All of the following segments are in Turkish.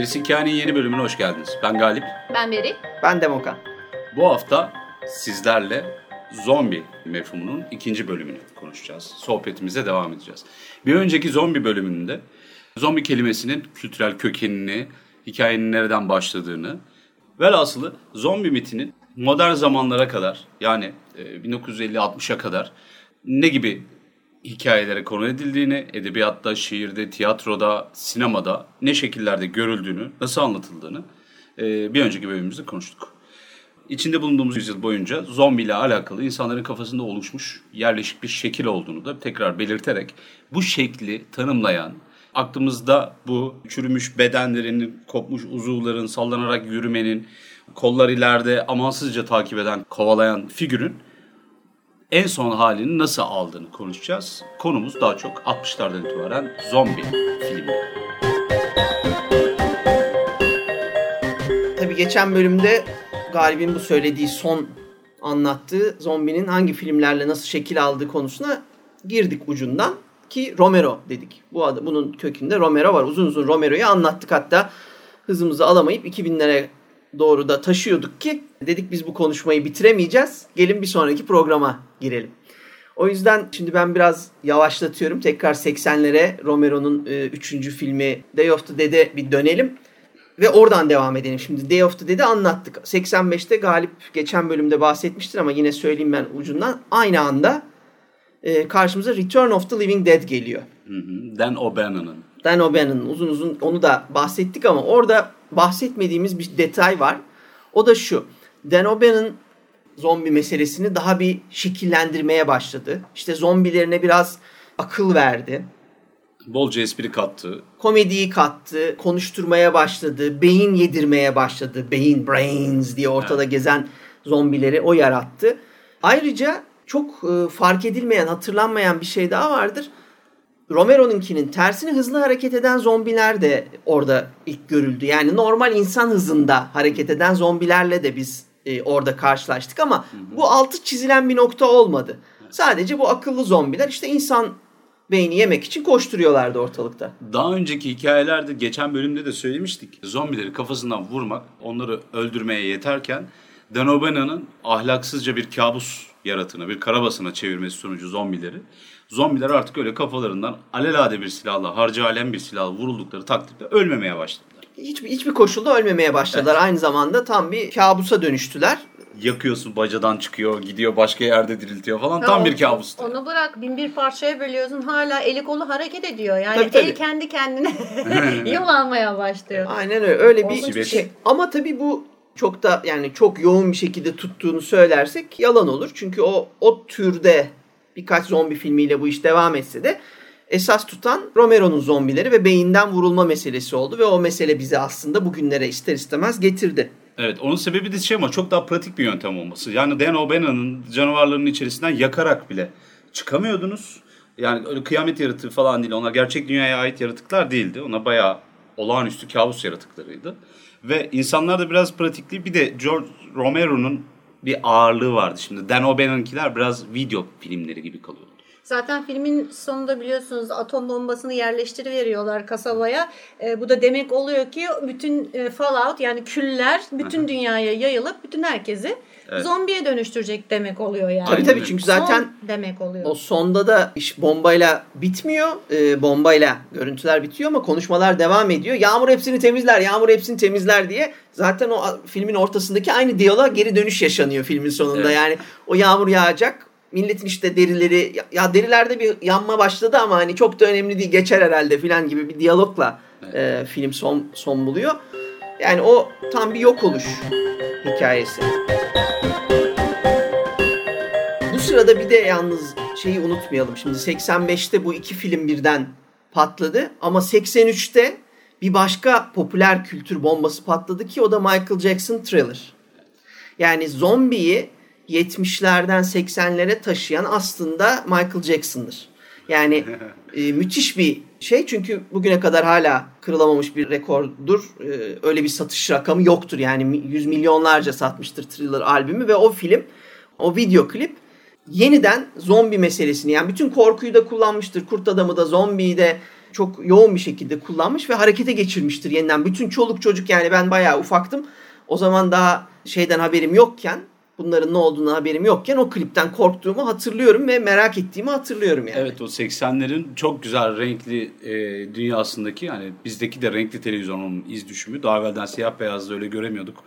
Gerisi yeni bölümüne hoş geldiniz. Ben Galip. Ben Beri. Ben Demokan. Bu hafta sizlerle zombi mefhumunun ikinci bölümünü konuşacağız. Sohbetimize devam edeceğiz. Bir önceki zombi bölümünde zombi kelimesinin kültürel kökenini, hikayenin nereden başladığını, velhasılı zombi mitinin modern zamanlara kadar yani 1950-60'a kadar ne gibi hikayelere konu edildiğini, edebiyatta, şiirde, tiyatroda, sinemada ne şekillerde görüldüğünü, nasıl anlatıldığını e, bir önceki bölümümüzde konuştuk. İçinde bulunduğumuz yüzyıl boyunca zombi ile alakalı insanların kafasında oluşmuş yerleşik bir şekil olduğunu da tekrar belirterek bu şekli tanımlayan, aklımızda bu çürümüş bedenlerin, kopmuş uzuvların sallanarak yürümenin, kollar ileride amansızca takip eden, kovalayan figürün en son halini nasıl aldığını konuşacağız. Konumuz daha çok 60'lardan itibaren zombi filmi. Tabii geçen bölümde Galip'in bu söylediği son anlattığı zombinin hangi filmlerle nasıl şekil aldığı konusuna girdik ucundan ki Romero dedik. Bu adı, bunun kökünde Romero var. Uzun uzun Romero'yu anlattık hatta hızımızı alamayıp 2000'lere doğru da taşıyorduk ki dedik biz bu konuşmayı bitiremeyeceğiz. Gelin bir sonraki programa girelim. O yüzden şimdi ben biraz yavaşlatıyorum. Tekrar 80'lere Romero'nun 3. E, filmi Day of the Dead'e bir dönelim. Ve oradan devam edelim. Şimdi Day of the Dead'i anlattık. 85'te Galip geçen bölümde bahsetmiştir ama yine söyleyeyim ben ucundan. Aynı anda e, karşımıza Return of the Living Dead geliyor. Dan O'Bannon'ın. Dan O'Bannon'ın uzun uzun onu da bahsettik ama orada bahsetmediğimiz bir detay var. O da şu. Dan O'Bannon zombi meselesini daha bir şekillendirmeye başladı. İşte zombilerine biraz akıl verdi. Bolca espri kattı. Komediyi kattı, konuşturmaya başladı, beyin yedirmeye başladı. Beyin, brains diye ortada evet. gezen zombileri o yarattı. Ayrıca çok e, fark edilmeyen, hatırlanmayan bir şey daha vardır. Romero'nunkinin tersini hızlı hareket eden zombiler de orada ilk görüldü. Yani normal insan hızında hareket eden zombilerle de biz e, orada karşılaştık ama hı hı. bu altı çizilen bir nokta olmadı. Sadece bu akıllı zombiler işte insan beyni yemek için koşturuyorlardı ortalıkta. Daha önceki hikayelerde geçen bölümde de söylemiştik. Zombileri kafasından vurmak, onları öldürmeye yeterken Dan O'Bannon'ın ahlaksızca bir kabus yaratığına, bir karabasına çevirmesi sonucu zombileri zombiler artık öyle kafalarından alelade bir silahla, harcı alem bir silahla vuruldukları takdirde ölmemeye başladılar. Hiçbir, hiçbir koşulda ölmemeye başladılar. Evet. Aynı zamanda tam bir kabusa dönüştüler. Yakıyorsun bacadan çıkıyor, gidiyor başka yerde diriltiyor falan. Ha, tam bir kabus. Onu bırak bin bir parçaya bölüyorsun hala eli kolu hareket ediyor. Yani tabii, tabii. el kendi kendine yol almaya başlıyor. Aynen öyle. Öyle bir şey. şey. Ama tabii bu çok da yani çok yoğun bir şekilde tuttuğunu söylersek yalan olur. Çünkü o o türde birkaç zombi filmiyle bu iş devam etse de esas tutan Romero'nun zombileri ve beyinden vurulma meselesi oldu ve o mesele bizi aslında bugünlere ister istemez getirdi. Evet onun sebebi de şey ama çok daha pratik bir yöntem olması. Yani Dan O'Bannon'ın canavarlarının içerisinden yakarak bile çıkamıyordunuz. Yani öyle kıyamet yaratığı falan değil. Onlar gerçek dünyaya ait yaratıklar değildi. Ona bayağı olağanüstü kabus yaratıklarıydı. Ve insanlar da biraz pratikli. Bir de George Romero'nun bir ağırlığı vardı. Şimdi Dan O'Bannon'kiler biraz video filmleri gibi kalıyor. Zaten filmin sonunda biliyorsunuz atom bombasını yerleştiriveriyorlar kasabaya. E, bu da demek oluyor ki bütün e, Fallout yani küller bütün dünyaya yayılıp bütün herkesi evet. zombiye dönüştürecek demek oluyor yani. Tabii tabii çünkü zaten Son demek oluyor. O sonda da iş bombayla bitmiyor. E, bombayla görüntüler bitiyor ama konuşmalar devam ediyor. Yağmur hepsini temizler, yağmur hepsini temizler diye. Zaten o filmin ortasındaki aynı diyalog geri dönüş yaşanıyor filmin sonunda. Evet. Yani o yağmur yağacak milletin işte derileri ya derilerde bir yanma başladı ama hani çok da önemli değil geçer herhalde filan gibi bir diyalogla evet. e, film son son buluyor. Yani o tam bir yok oluş hikayesi. Bu sırada bir de yalnız şeyi unutmayalım. Şimdi 85'te bu iki film birden patladı ama 83'te bir başka popüler kültür bombası patladı ki o da Michael Jackson Thriller. Yani zombiyi 70'lerden 80'lere taşıyan aslında Michael Jackson'dır. Yani e, müthiş bir şey çünkü bugüne kadar hala kırılamamış bir rekordur. E, öyle bir satış rakamı yoktur. Yani yüz milyonlarca satmıştır Thriller albümü ve o film, o video klip yeniden zombi meselesini yani bütün korkuyu da kullanmıştır. Kurt adamı da zombiyi de çok yoğun bir şekilde kullanmış ve harekete geçirmiştir yeniden. Bütün çoluk çocuk yani ben bayağı ufaktım. O zaman daha şeyden haberim yokken bunların ne olduğunu haberim yokken o klipten korktuğumu hatırlıyorum ve merak ettiğimi hatırlıyorum yani. Evet o 80'lerin çok güzel renkli e, dünyasındaki yani bizdeki de renkli televizyonun iz düşümü. Daha evvelden siyah beyazda öyle göremiyorduk.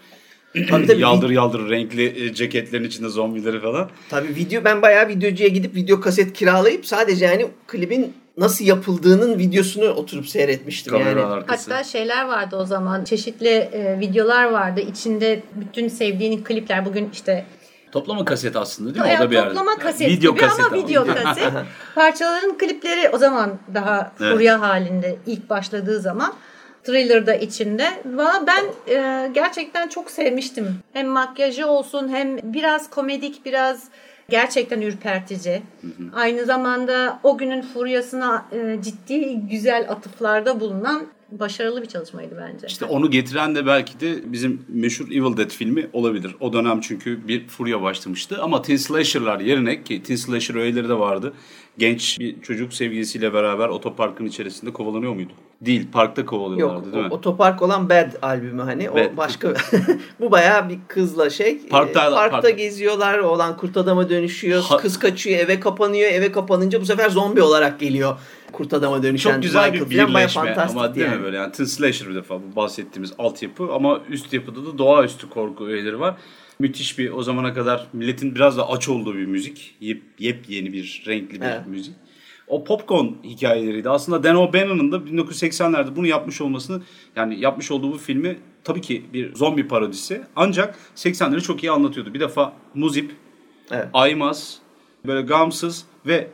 Tabii, tabii. yaldır yaldır renkli e, ceketlerin içinde zombileri falan. Tabii video ben bayağı videocuya gidip video kaset kiralayıp sadece yani klibin nasıl yapıldığının videosunu oturup seyretmiştim Kamera yani. arkası. Hatta şeyler vardı o zaman. Çeşitli e, videolar vardı. İçinde bütün sevdiğin klipler. Bugün işte Toplama kaset aslında değil mi? Ya, o da bir yerde. toplama kaset Video gibi kaset ama video kaset. Parçaların klipleri o zaman daha Evet. furya halinde ilk başladığı zaman. Thriller da içinde. Valla ben e, gerçekten çok sevmiştim. Hem makyajı olsun hem biraz komedik biraz gerçekten ürpertici. Aynı zamanda o günün furyasına e, ciddi güzel atıflarda bulunan başarılı bir çalışmaydı bence. İşte onu getiren de belki de bizim meşhur Evil Dead filmi olabilir. O dönem çünkü bir furya başlamıştı. Ama Teen Slasher'lar yerine ki Teen Slasher öğeleri de vardı. Genç bir çocuk sevgilisiyle beraber otoparkın içerisinde kovalanıyor muydu? Değil, parkta Yok kovalıyorlardı değil mi? o- otopark olan Bad albümü hani Bad. o başka bu bayağı bir kızla şey Parkta- e, parkta park- geziyorlar oğlan kurt adama dönüşüyor Ha- kız kaçıyor eve kapanıyor eve kapanınca bu sefer zombi olarak geliyor kurt adama dönüşen Çok güzel Michael bir birleşme ama değil yani. mi böyle yani Teen Slasher bir defa bu bahsettiğimiz altyapı ama üst yapıda da doğaüstü korku öğeleri var. Müthiş bir o zamana kadar milletin biraz da aç olduğu bir müzik. Yep, yepyeni bir renkli bir Evet. müzik. O popcorn hikayeleriydi. Aslında Dan O'Bannon'ın da 1980'lerde bunu yapmış olmasını yani yapmış olduğu bu filmi tabii ki bir zombi parodisi. Ancak 80'leri çok iyi anlatıyordu. Bir defa muzip, Evet. aymaz, böyle gamsız ve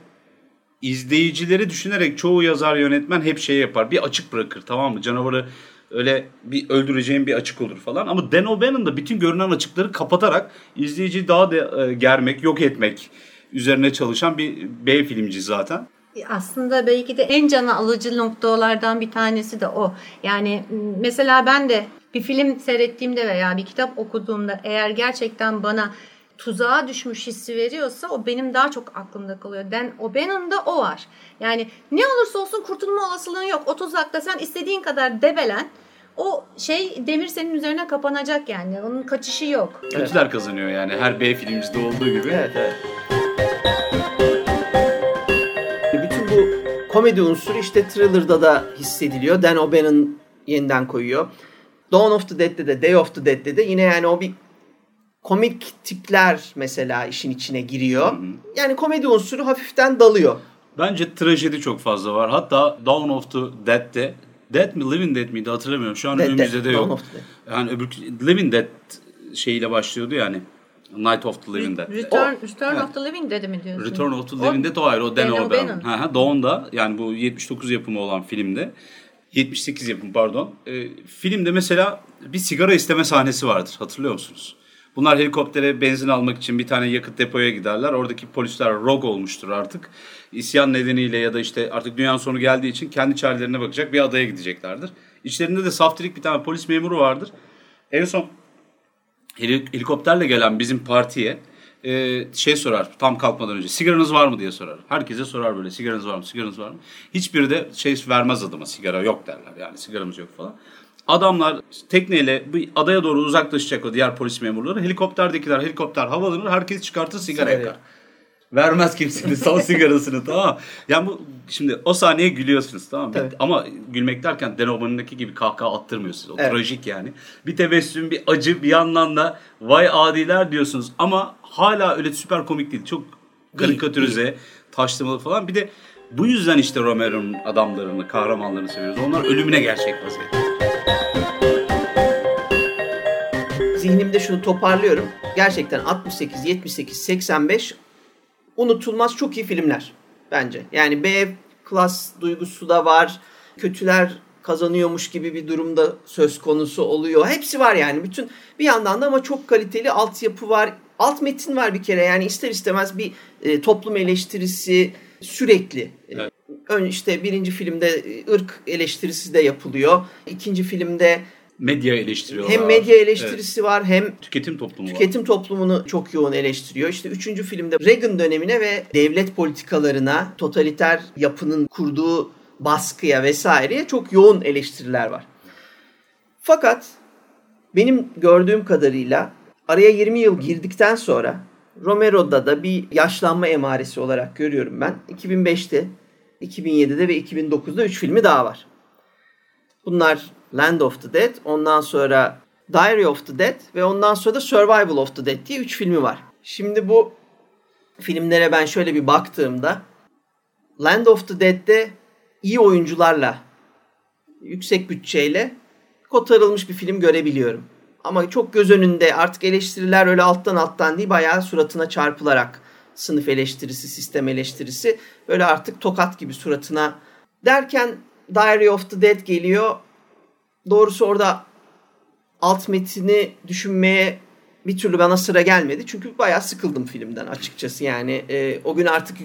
izleyicileri düşünerek çoğu yazar yönetmen hep şey yapar. Bir açık bırakır tamam mı? Canavarı öyle bir öldüreceğin bir açık olur falan. Ama Dan O'Bannon da bütün görünen açıkları kapatarak izleyiciyi daha da e, germek, yok etmek üzerine çalışan bir B filmci zaten. Aslında belki de en can alıcı noktalardan bir tanesi de o. Yani mesela ben de bir film seyrettiğimde veya bir kitap okuduğumda eğer gerçekten bana tuzağa düşmüş hissi veriyorsa o benim daha çok aklımda kalıyor. Den o benim de o var. Yani ne olursa olsun kurtulma olasılığın yok. O tuzakta sen istediğin kadar debelen o şey demir senin üzerine kapanacak yani. Onun kaçışı yok. Kötüler kazanıyor yani her B filmcide olduğu gibi. Evet evet. Bütün bu komedi unsuru işte Thriller'da da hissediliyor. Dan O'Bannon yeniden koyuyor. Dawn of the Dead'de de Day of the Dead'de de yine yani o bir komik tipler mesela işin içine giriyor. Yani komedi unsuru hafiften dalıyor. Bence trajedi çok fazla var. Hatta Dawn of the Dead'de Dead mi Living Dead miydi hatırlamıyorum. Şu an Dead, önümüzde Dead, de Dawn yok. of the Dead. Yani öbür Living Dead şeyiyle başlıyordu yani. Night of the Living Dead. Return, Return Evet. of the Living dedi mi diyorsun? Return of the O- Living Dead o ayrı o Dan O'Bannon. O'Bannon. Ha, ha, Dawn'da yani bu 79 yapımı olan filmde 78 yapımı pardon. E, filmde mesela bir sigara isteme sahnesi vardır hatırlıyor musunuz? Bunlar helikoptere benzin almak için bir tane yakıt depoya giderler. Oradaki polisler rogue olmuştur artık. İsyan nedeniyle ya da işte artık dünyanın sonu geldiği için kendi çarelerine bakacak bir adaya gideceklerdir. İçlerinde de saftirik bir tane polis memuru vardır. En son heli- helikopterle gelen bizim partiye e, şey sorar tam kalkmadan önce sigaranız var mı diye sorar. Herkese sorar böyle sigaranız var mı sigaranız var mı? Hiçbiri de şey vermez adama sigara yok derler yani sigaramız yok falan. Adamlar tekneyle bir adaya doğru uzaklaşacak o diğer polis memurları. Helikopterdekiler helikopter havalanır herkes çıkartır sigara yakar. Vermez kimsenin son sigarasını tamam? Yani bu şimdi o sahneye gülüyorsunuz tamam mı? Tabii. Ama gülmek derken Dan O'Bannon'daki gibi kahkaha attırmıyorsunuz. O Evet. trajik yani. Bir tebessüm, bir acı, bir yandan da vay adiler diyorsunuz. Ama hala öyle süper komik değil. Çok karikatürize, taşlamalı falan. Bir de bu yüzden işte Romero'nun adamlarını, kahramanlarını seviyoruz. Onlar ölümüne gerçek vaziyette. Zihnimde şunu toparlıyorum. Gerçekten 68, 78, 85 unutulmaz çok iyi filmler bence. Yani B klas duygusu da var. Kötüler kazanıyormuş gibi bir durumda söz konusu oluyor. Hepsi var yani. Bütün bir yandan da ama çok kaliteli altyapı var. Alt metin var bir kere. Yani ister istemez bir e, toplum eleştirisi sürekli. Evet. Ön işte birinci filmde e, ırk eleştirisi de yapılıyor. İkinci filmde Medya eleştiriyorlar. hem medya Evet. eleştirisi var hem Tüketim toplumu var. tüketim toplumunu çok yoğun eleştiriyor. İşte üçüncü filmde Reagan dönemine ve devlet politikalarına, totaliter yapının kurduğu baskıya vesaireye çok yoğun eleştiriler var. Fakat benim gördüğüm kadarıyla araya 20 yıl girdikten sonra Romero'da da bir yaşlanma emaresi olarak görüyorum ben. 2005'te, 2007'de ve 2009'da 3 filmi daha var. Bunlar Land of the Dead, ondan sonra Diary of the Dead ve ondan sonra da Survival of the Dead diye 3 filmi var. Şimdi bu filmlere ben şöyle bir baktığımda Land of the Dead'de iyi oyuncularla yüksek bütçeyle kotarılmış bir film görebiliyorum. Ama çok göz önünde artık eleştiriler öyle alttan alttan değil bayağı suratına çarpılarak sınıf eleştirisi, sistem eleştirisi böyle artık tokat gibi suratına derken Diary of the Dead geliyor. Doğrusu orada alt metini düşünmeye bir türlü bana sıra gelmedi. Çünkü bayağı sıkıldım filmden açıkçası. Yani e, o gün artık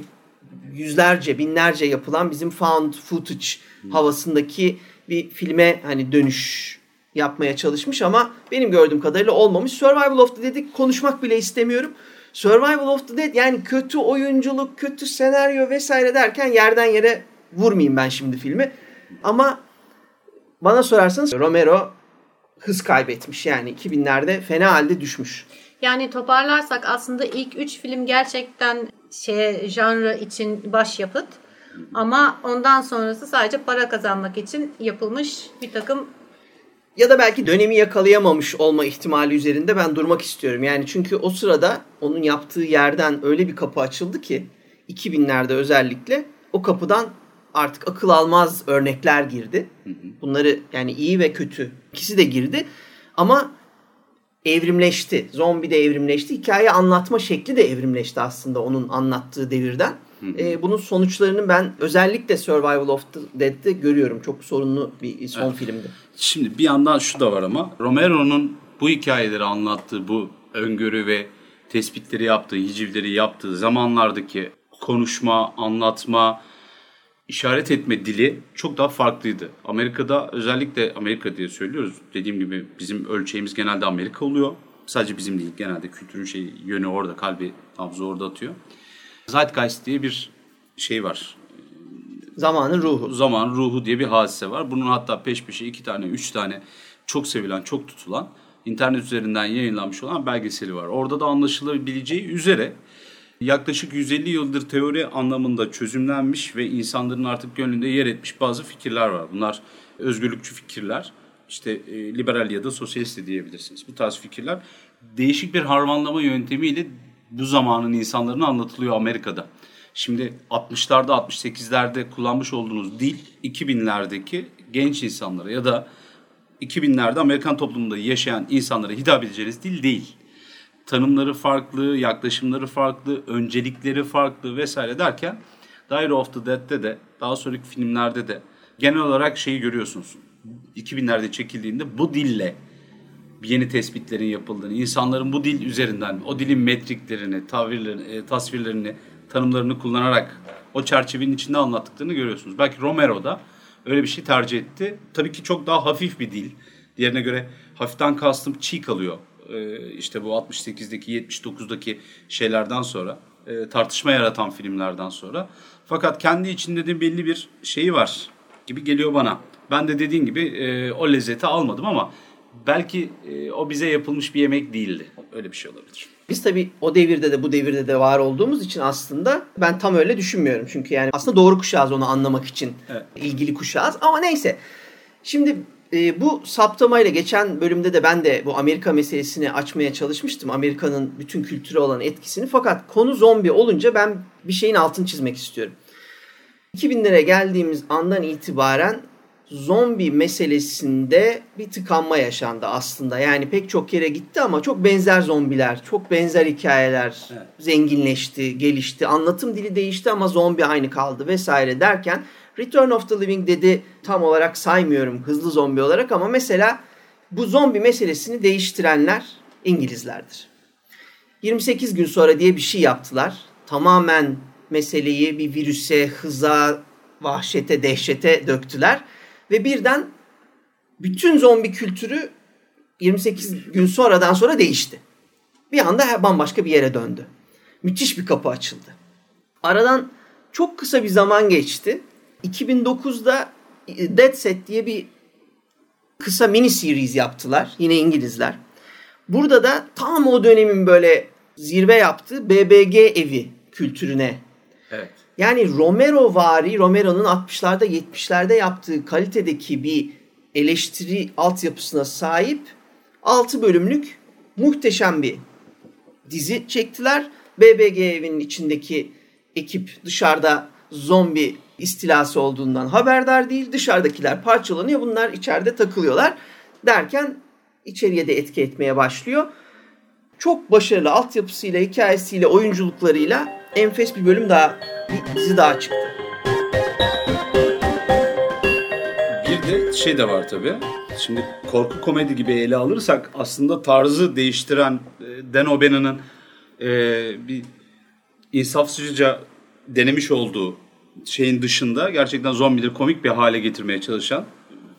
yüzlerce, binlerce yapılan bizim found footage havasındaki bir filme hani dönüş yapmaya çalışmış ama benim gördüğüm kadarıyla olmamış. Survival of the Dead'i konuşmak bile istemiyorum. Survival of the Dead yani kötü oyunculuk, kötü senaryo vesaire derken yerden yere vurmayayım ben şimdi filmi. Ama bana sorarsanız Romero hız kaybetmiş yani 2000'lerde fena halde düşmüş. Yani toparlarsak aslında ilk üç film gerçekten şey janrı için başyapıt. Ama ondan sonrası sadece para kazanmak için yapılmış bir takım ya da belki dönemi yakalayamamış olma ihtimali üzerinde ben durmak istiyorum. Yani çünkü o sırada onun yaptığı yerden öyle bir kapı açıldı ki 2000'lerde özellikle o kapıdan artık akıl almaz örnekler girdi. Bunları yani iyi ve kötü ikisi de girdi. Ama evrimleşti. Zombi de evrimleşti. Hikaye anlatma şekli de evrimleşti aslında onun anlattığı devirden. E, bunun sonuçlarını ben özellikle Survival of the Dead'de görüyorum. Çok sorunlu bir son evet. filmdi. Şimdi bir yandan şu da var ama Romero'nun bu hikayeleri anlattığı bu öngörü ve tespitleri yaptığı, hicivleri yaptığı zamanlardaki konuşma, anlatma, işaret etme dili çok daha farklıydı. Amerika'da özellikle Amerika diye söylüyoruz. Dediğim gibi bizim ölçeğimiz genelde Amerika oluyor. Sadece bizim değil genelde kültürün şey yönü orada, kalbi nabzı orada atıyor. Zeitgeist diye bir şey var. Zamanın ruhu. Zaman ruhu diye bir hadise var. Bunun hatta peş peşe iki tane, üç tane çok sevilen, çok tutulan, internet üzerinden yayınlanmış olan belgeseli var. Orada da anlaşılabileceği üzere yaklaşık 150 yıldır teori anlamında çözümlenmiş ve insanların artık gönlünde yer etmiş bazı fikirler var. Bunlar özgürlükçü fikirler. İşte e, liberal ya da sosyalist de diyebilirsiniz. Bu tarz fikirler değişik bir harmanlama yöntemiyle bu zamanın insanlarına anlatılıyor Amerika'da. Şimdi 60'larda 68'lerde kullanmış olduğunuz dil 2000'lerdeki genç insanlara ya da 2000'lerde Amerikan toplumunda yaşayan insanlara hitap edeceğiniz dil değil. Tanımları farklı, yaklaşımları farklı, öncelikleri farklı vesaire derken Diary of the Dead'de de daha sonraki filmlerde de genel olarak şeyi görüyorsunuz. 2000'lerde çekildiğinde bu dille yeni tespitlerin yapıldığını, insanların bu dil üzerinden o dilin metriklerini, tavirlerini, e, tasvirlerini, tanımlarını kullanarak o çerçevenin içinde anlattıklarını görüyorsunuz. Belki Romero da öyle bir şey tercih etti. Tabii ki çok daha hafif bir dil. Diğerine göre hafiften kastım çiğ kalıyor. Ee, işte bu 68'deki 79'daki şeylerden sonra e, tartışma yaratan filmlerden sonra. Fakat kendi içinde de belli bir şeyi var gibi geliyor bana. Ben de dediğin gibi e, o lezzeti almadım ama belki e, o bize yapılmış bir yemek değildi. Öyle bir şey olabilir. Biz tabii o devirde de bu devirde de var olduğumuz için aslında ben tam öyle düşünmüyorum. Çünkü yani aslında doğru kuşağız onu anlamak için evet. ilgili kuşağız. Ama neyse. Şimdi e, bu saptamayla geçen bölümde de ben de bu Amerika meselesini açmaya çalışmıştım. Amerika'nın bütün kültürü olan etkisini. Fakat konu zombi olunca ben bir şeyin altını çizmek istiyorum. 2000'lere geldiğimiz andan itibaren zombi meselesinde bir tıkanma yaşandı aslında. Yani pek çok yere gitti ama çok benzer zombiler, çok benzer hikayeler evet. zenginleşti, gelişti. Anlatım dili değişti ama zombi aynı kaldı vesaire derken Return of the Living dedi tam olarak saymıyorum hızlı zombi olarak ama mesela bu zombi meselesini değiştirenler İngilizlerdir. 28 gün sonra diye bir şey yaptılar. Tamamen meseleyi bir virüse, hıza, vahşete, dehşete döktüler ve birden bütün zombi kültürü 28 gün sonradan sonra değişti. Bir anda bambaşka bir yere döndü. Müthiş bir kapı açıldı. Aradan çok kısa bir zaman geçti. 2009'da Dead Set diye bir kısa mini series yaptılar. Yine İngilizler. Burada da tam o dönemin böyle zirve yaptığı BBG evi kültürüne. Evet. Yani Romero vari, Romero'nun 60'larda 70'lerde yaptığı kalitedeki bir eleştiri altyapısına sahip 6 bölümlük muhteşem bir dizi çektiler. BBG evinin içindeki ekip dışarıda zombi istilası olduğundan haberdar değil. Dışarıdakiler parçalanıyor. Bunlar içeride takılıyorlar. Derken içeriye de etki etmeye başlıyor. Çok başarılı altyapısıyla, hikayesiyle, oyunculuklarıyla enfes bir bölüm daha, bir dizi daha çıktı. Bir de şey de var tabii. Şimdi korku komedi gibi ele alırsak aslında tarzı değiştiren e, Dan O'Bannon'ın e, bir insafsızca denemiş olduğu şeyin dışında gerçekten zombileri komik bir hale getirmeye çalışan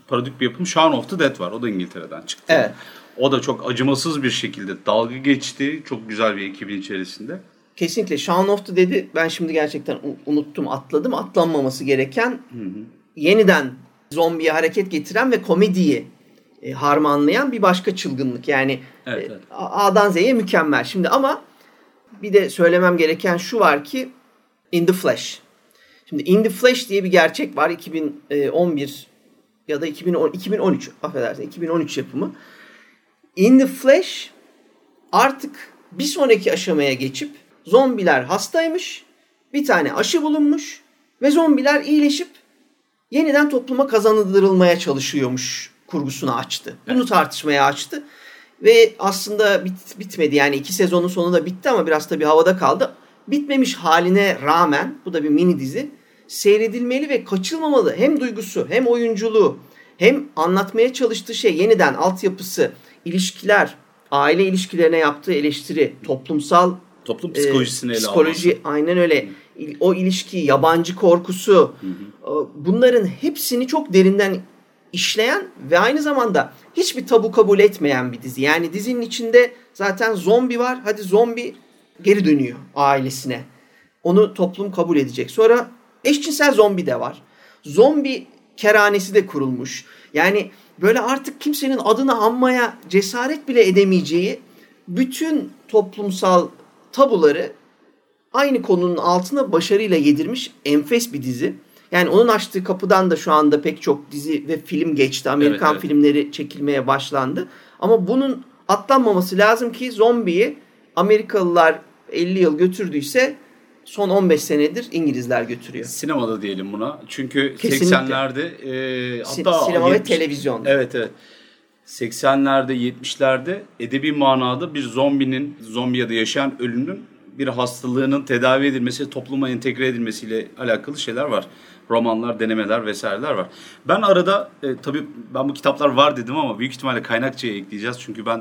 paradik bir yapım Shaun of the Dead var. O da İngiltere'den çıktı. Evet. O da çok acımasız bir şekilde dalga geçti. Çok güzel bir ekibin içerisinde. Kesinlikle Shaun of the dedi. Ben şimdi gerçekten unuttum, atladım. Atlanmaması gereken yeniden zombiye hareket getiren ve komediyi e, harmanlayan bir başka çılgınlık. Yani Evet, e, evet. A'dan Z'ye mükemmel. Şimdi ama bir de söylemem gereken şu var ki In the Flash. Şimdi In the Flash diye bir gerçek var. 2011 ya da 2010, 2013 affedersin 2013 yapımı. In the Flash artık bir sonraki aşamaya geçip zombiler hastaymış, bir tane aşı bulunmuş ve zombiler iyileşip yeniden topluma kazandırılmaya çalışıyormuş kurgusunu açtı. Bunu tartışmaya açtı. Ve aslında bit, bitmedi yani iki sezonun sonunda bitti ama biraz tabii havada kaldı. Bitmemiş haline rağmen bu da bir mini dizi seyredilmeli ve kaçılmamalı. Hem duygusu hem oyunculuğu hem anlatmaya çalıştığı şey yeniden altyapısı, ilişkiler, aile ilişkilerine yaptığı eleştiri, toplumsal Toplum e, psikolojisini ele psikoloji alması. aynen öyle. O ilişki, yabancı korkusu e, bunların hepsini çok derinden işleyen ve aynı zamanda hiçbir tabu kabul etmeyen bir dizi. Yani dizinin içinde zaten zombi var. Hadi zombi geri dönüyor ailesine. Onu toplum kabul edecek. Sonra eşcinsel zombi de var. Zombi kerhanesi de kurulmuş. Yani böyle artık kimsenin adını anmaya cesaret bile edemeyeceği bütün toplumsal tabuları aynı konunun altına başarıyla yedirmiş enfes bir dizi. Yani onun açtığı kapıdan da şu anda pek çok dizi ve film geçti. Amerikan evet. filmleri çekilmeye başlandı. Ama bunun atlanmaması lazım ki zombiyi Amerikalılar 50 yıl götürdüyse son 15 senedir İngilizler götürüyor. Sinemada diyelim buna. Çünkü Kesinlikle. 80'lerde e, Sin- hatta sinema ve 70 televizyon. Evet evet. 80'lerde 70'lerde edebi manada bir zombinin, zombi ya da yaşayan ölünün bir hastalığının tedavi edilmesi, topluma entegre edilmesiyle alakalı şeyler var. Romanlar, denemeler vesaireler var. Ben arada e, tabii ben bu kitaplar var dedim ama büyük ihtimalle kaynakçaya ekleyeceğiz. Çünkü ben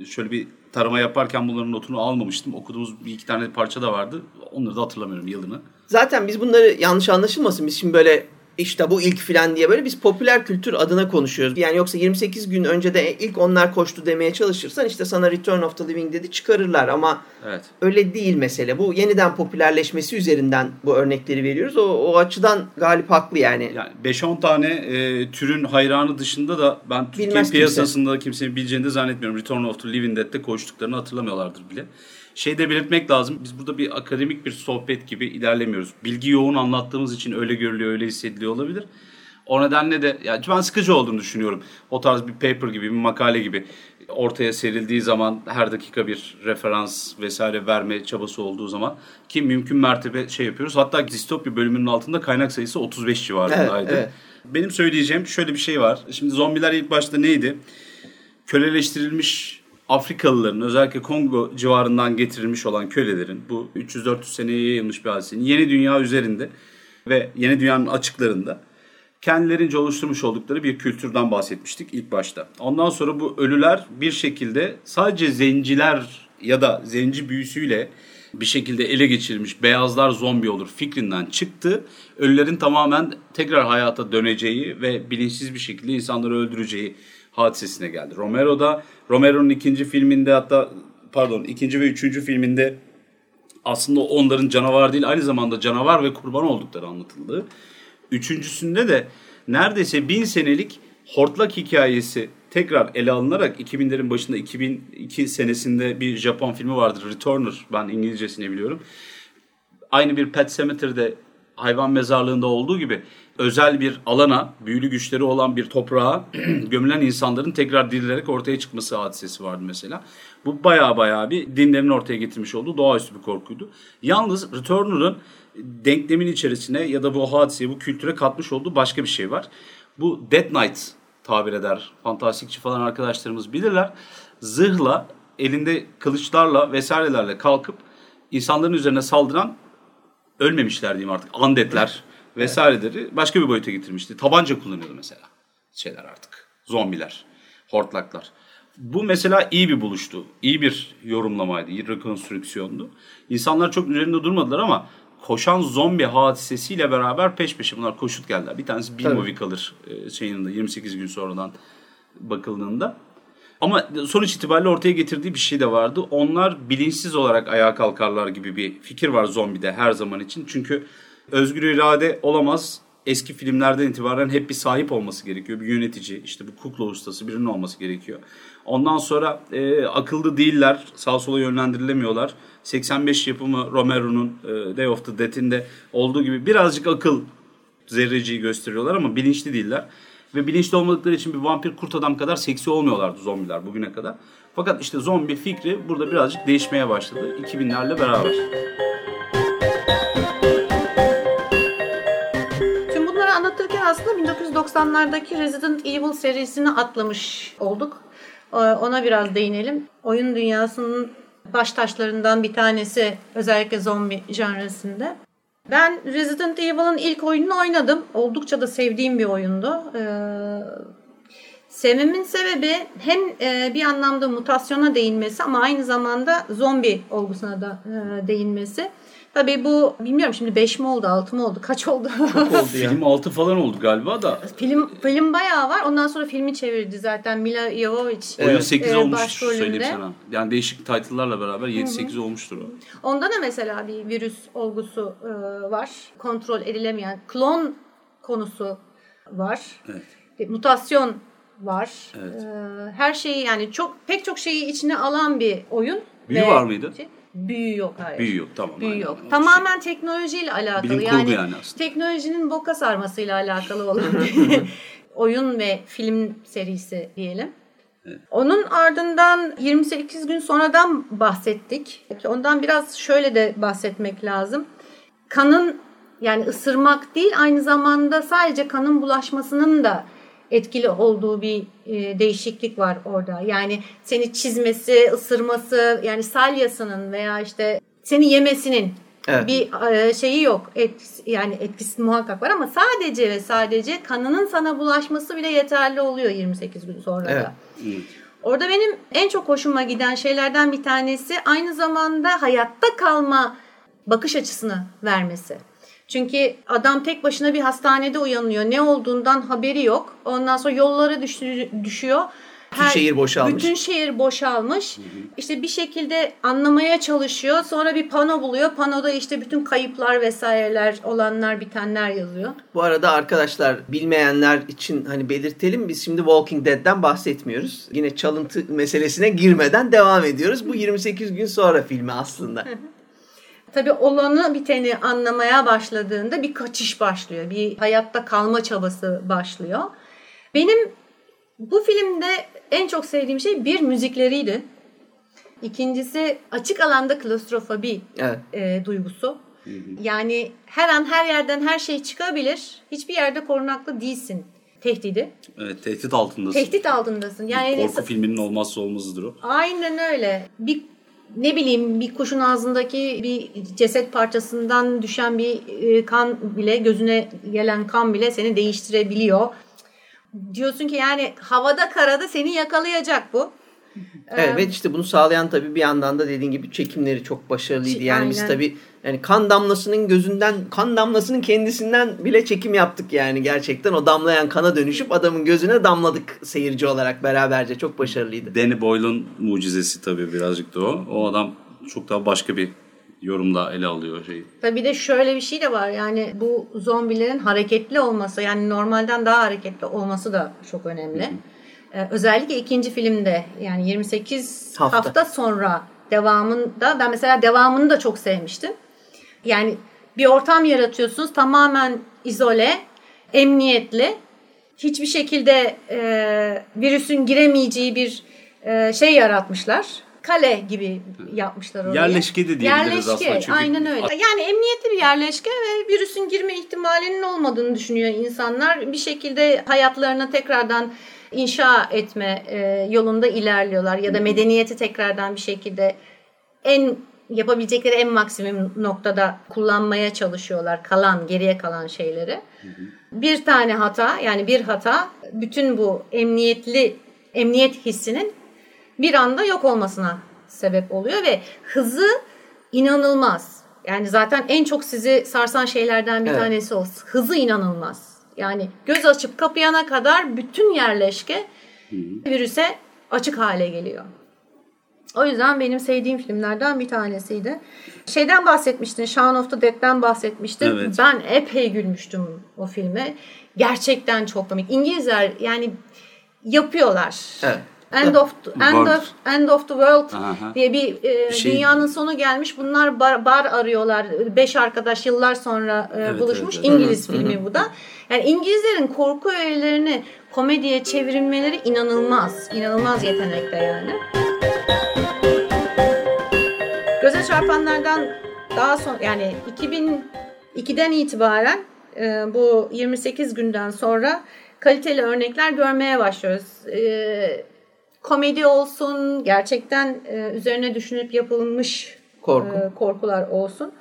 e, şöyle bir tarama yaparken bunların notunu almamıştım. Okuduğumuz bir iki tane parça da vardı. Onları da hatırlamıyorum yılını. Zaten biz bunları yanlış anlaşılmasın. Biz şimdi böyle işte bu ilk filan diye böyle biz popüler kültür adına konuşuyoruz. Yani yoksa 28 gün önce de ilk onlar koştu demeye çalışırsan işte sana Return of the Living dedi çıkarırlar ama Evet. öyle değil mesele. Bu yeniden popülerleşmesi üzerinden bu örnekleri veriyoruz. O, o açıdan Galip haklı yani. Yani 5-10 tane e, türün hayranı dışında da ben Türkiye Bilmez kimse. piyasasında kimsenin bileceğini de zannetmiyorum. Return of the Living Dead'de koştuklarını hatırlamıyorlardır bile. Şey de belirtmek lazım. Biz burada bir akademik bir sohbet gibi ilerlemiyoruz. Bilgi yoğun anlattığımız için öyle görülüyor, öyle hissediliyor olabilir. O nedenle de yani ben sıkıcı olduğunu düşünüyorum. O tarz bir paper gibi, bir makale gibi ortaya serildiği zaman her dakika bir referans vesaire verme çabası olduğu zaman ki mümkün mertebe şey yapıyoruz. Hatta distopya bölümünün altında kaynak sayısı 35 civarındaydı. Evet, evet. Benim söyleyeceğim şöyle bir şey var. Şimdi zombiler ilk başta neydi? Köleleştirilmiş Afrikalıların özellikle Kongo civarından getirilmiş olan kölelerin bu 300-400 seneye yayılmış bir hadisenin yeni dünya üzerinde ve yeni dünyanın açıklarında kendilerince oluşturmuş oldukları bir kültürden bahsetmiştik ilk başta. Ondan sonra bu ölüler bir şekilde sadece zenciler ya da zenci büyüsüyle bir şekilde ele geçirilmiş beyazlar zombi olur fikrinden çıktı. Ölülerin tamamen tekrar hayata döneceği ve bilinçsiz bir şekilde insanları öldüreceği hadisesine geldi. Romero da Romero'nun ikinci filminde hatta pardon ikinci ve üçüncü filminde aslında onların canavar değil aynı zamanda canavar ve kurban oldukları anlatıldı. Üçüncüsünde de neredeyse bin senelik hortlak hikayesi tekrar ele alınarak 2000'lerin başında 2002 senesinde bir Japon filmi vardır Returner ben İngilizcesini biliyorum. Aynı bir Pet Cemetery'de hayvan mezarlığında olduğu gibi özel bir alana, büyülü güçleri olan bir toprağa gömülen insanların tekrar dirilerek ortaya çıkması hadisesi vardı mesela. Bu baya baya bir dinlerin ortaya getirmiş olduğu doğaüstü bir korkuydu. Yalnız Returner'ın denklemin içerisine ya da bu hadiseye, bu kültüre katmış olduğu başka bir şey var. Bu Dead Knight tabir eder. Fantastikçi falan arkadaşlarımız bilirler. Zırhla, elinde kılıçlarla vesairelerle kalkıp insanların üzerine saldıran ölmemişler diyeyim artık. Undead'ler vesaireleri başka bir boyuta getirmişti. Tabanca kullanıyordu mesela şeyler artık. Zombiler, hortlaklar. Bu mesela iyi bir buluştu. İyi bir yorumlamaydı, iyi rekonstrüksiyondu. İnsanlar çok üzerinde durmadılar ama koşan zombi hadisesiyle beraber peş peşe bunlar koşut geldiler. Bir tanesi bir movie kalır e, şeyinde 28 gün sonradan bakıldığında. Ama sonuç itibariyle ortaya getirdiği bir şey de vardı. Onlar bilinçsiz olarak ayağa kalkarlar gibi bir fikir var zombide her zaman için. Çünkü özgür irade olamaz. Eski filmlerden itibaren hep bir sahip olması gerekiyor. Bir yönetici, işte bu kukla ustası birinin olması gerekiyor. Ondan sonra e, akıllı değiller, sağ sola yönlendirilemiyorlar. 85 yapımı Romero'nun e, Day of the Dead'inde olduğu gibi birazcık akıl zerreciyi gösteriyorlar ama bilinçli değiller. Ve bilinçli olmadıkları için bir vampir kurt adam kadar seksi olmuyorlardı zombiler bugüne kadar. Fakat işte zombi fikri burada birazcık değişmeye başladı 2000'lerle beraber. 1990'lardaki Resident Evil serisini atlamış olduk. Ee, Ona biraz değinelim. Oyun dünyasının baş taşlarından bir tanesi özellikle zombi janrasında. Ben Resident Evil'ın ilk oyununu oynadım. Oldukça da sevdiğim bir oyundu. Ee, Sevmemin sebebi hem e, bir anlamda mutasyona değinmesi ama aynı zamanda zombi olgusuna da e, değinmesi. Tabii bu bilmiyorum şimdi 5 mi oldu 6 mı oldu kaç oldu? oldu ya. Film 6 falan oldu galiba da film film bayağı var. Ondan sonra filmi çevirdi zaten Mila Jovovich. oyun Evet. 8 Ee, olmuştur başrolünde. söyleyeyim sana. Yani değişik title'larla beraber 7-8 olmuştur o. Onda da mesela bir virüs olgusu e, var. Kontrol edilemeyen klon konusu var. Evet. Bir mutasyon var. Evet. E, her şeyi yani çok pek çok şeyi içine alan bir oyun. Büyü Ve- var mıydı? Büyü yok hayır. Büyü yok tamam. Büyü aynen. yok. Şey. Tamamen teknolojiyle alakalı. Bilim yani, yani aslında. teknolojinin boka sarmasıyla alakalı olan oyun ve film serisi diyelim. Onun ardından 28 gün sonradan bahsettik. Ondan biraz şöyle de bahsetmek lazım. Kanın yani ısırmak değil aynı zamanda sadece kanın bulaşmasının da etkili olduğu bir e, değişiklik var orada. Yani seni çizmesi, ısırması yani salyasının veya işte seni yemesinin Evet. bir e, şeyi yok. Etkisi, yani etkisi muhakkak var ama sadece ve sadece kanının sana bulaşması bile yeterli oluyor 28 gün sonra Evet. da. Orada benim en çok hoşuma giden şeylerden bir tanesi aynı zamanda hayatta kalma bakış açısını vermesi. Çünkü adam tek başına bir hastanede uyanıyor. Ne olduğundan haberi yok. Ondan sonra yollara düşü- düşüyor. Bütün şehir boşalmış. Bütün şehir boşalmış. İşte bir şekilde anlamaya çalışıyor. Sonra bir pano buluyor. Panoda işte bütün kayıplar vesaireler olanlar bitenler yazıyor. Bu arada arkadaşlar bilmeyenler için hani belirtelim biz şimdi Walking Dead'den bahsetmiyoruz. Yine çalıntı meselesine girmeden devam ediyoruz. Bu 28 gün sonra filmi aslında. Tabii olanı biteni anlamaya başladığında bir kaçış başlıyor. Bir hayatta kalma çabası başlıyor. Benim bu filmde en çok sevdiğim şey bir müzikleriydi. İkincisi açık alanda klostrofobi Evet. e, duygusu. Yani her an her yerden her şey çıkabilir. Hiçbir yerde korunaklı değilsin tehdidi. Evet tehdit altındasın. Tehdit altındasın. Yani Korku filminin olmazsa olmazıdır o. Aynen öyle. Bir ne bileyim bir kuşun ağzındaki bir ceset parçasından düşen bir e, kan bile gözüne gelen kan bile seni değiştirebiliyor. Diyorsun ki yani havada karada seni yakalayacak bu. Evet ve işte bunu sağlayan tabii bir yandan da dediğin gibi çekimleri çok başarılıydı. Yani biz Aynen. tabii yani kan damlasının gözünden, kan damlasının kendisinden bile çekim yaptık yani gerçekten. O damlayan kana dönüşüp adamın gözüne damladık seyirci olarak beraberce. Çok başarılıydı. Danny Boyle'un mucizesi tabii birazcık da o. O adam çok daha başka bir yorumla ele alıyor şeyi. Tabii de şöyle bir şey de var. Yani bu zombilerin hareketli olması yani normalden daha hareketli olması da çok önemli. Ee, özellikle ikinci filmde yani 28 Hafta. hafta. sonra devamında ben mesela devamını da çok sevmiştim. Yani bir ortam yaratıyorsunuz tamamen izole, emniyetli. Hiçbir şekilde e, virüsün giremeyeceği bir e, şey yaratmışlar. Kale gibi yapmışlar orayı. Yerleşke de diyebiliriz Yerleşke, aslında çünkü- aynen öyle. Yani emniyetli bir yerleşke ve virüsün girme ihtimalinin olmadığını düşünüyor insanlar. Bir şekilde hayatlarını tekrardan inşa etme e, yolunda ilerliyorlar ya da medeniyeti tekrardan bir şekilde en yapabilecekleri en maksimum noktada kullanmaya çalışıyorlar kalan geriye kalan şeyleri. Bir tane hata yani bir hata bütün bu emniyetli emniyet hissinin bir anda yok olmasına sebep oluyor ve hızı inanılmaz. Yani zaten en çok sizi sarsan şeylerden bir Evet. tanesi o. Hızı inanılmaz. Yani göz açıp kapayana kadar bütün yerleşke virüse açık hale geliyor. O yüzden benim sevdiğim filmlerden bir tanesiydi. Şeyden bahsetmiştin, Shaun of the Dead'den bahsetmiştin. Evet. Ben epey gülmüştüm o filme. Gerçekten çok komik. İngilizler yani yapıyorlar. Evet. End of End World. of End of the World Aha. diye bir, e, Bir şey- dünyanın sonu gelmiş. Bunlar bar, bar arıyorlar. Beş arkadaş yıllar sonra e, Evet, buluşmuş. evet, evet. İngiliz filmi bu da. Yani İngilizlerin korku öğelerini komediye çevrilmeleri inanılmaz. İnanılmaz yetenekte yani. Göze çarpanlardan daha son yani 2002'den itibaren e, bu 28 günden sonra kaliteli örnekler görmeye başlıyoruz. E, komedi olsun, gerçekten e, üzerine düşünüp yapılmış Korku. e, korkular olsun.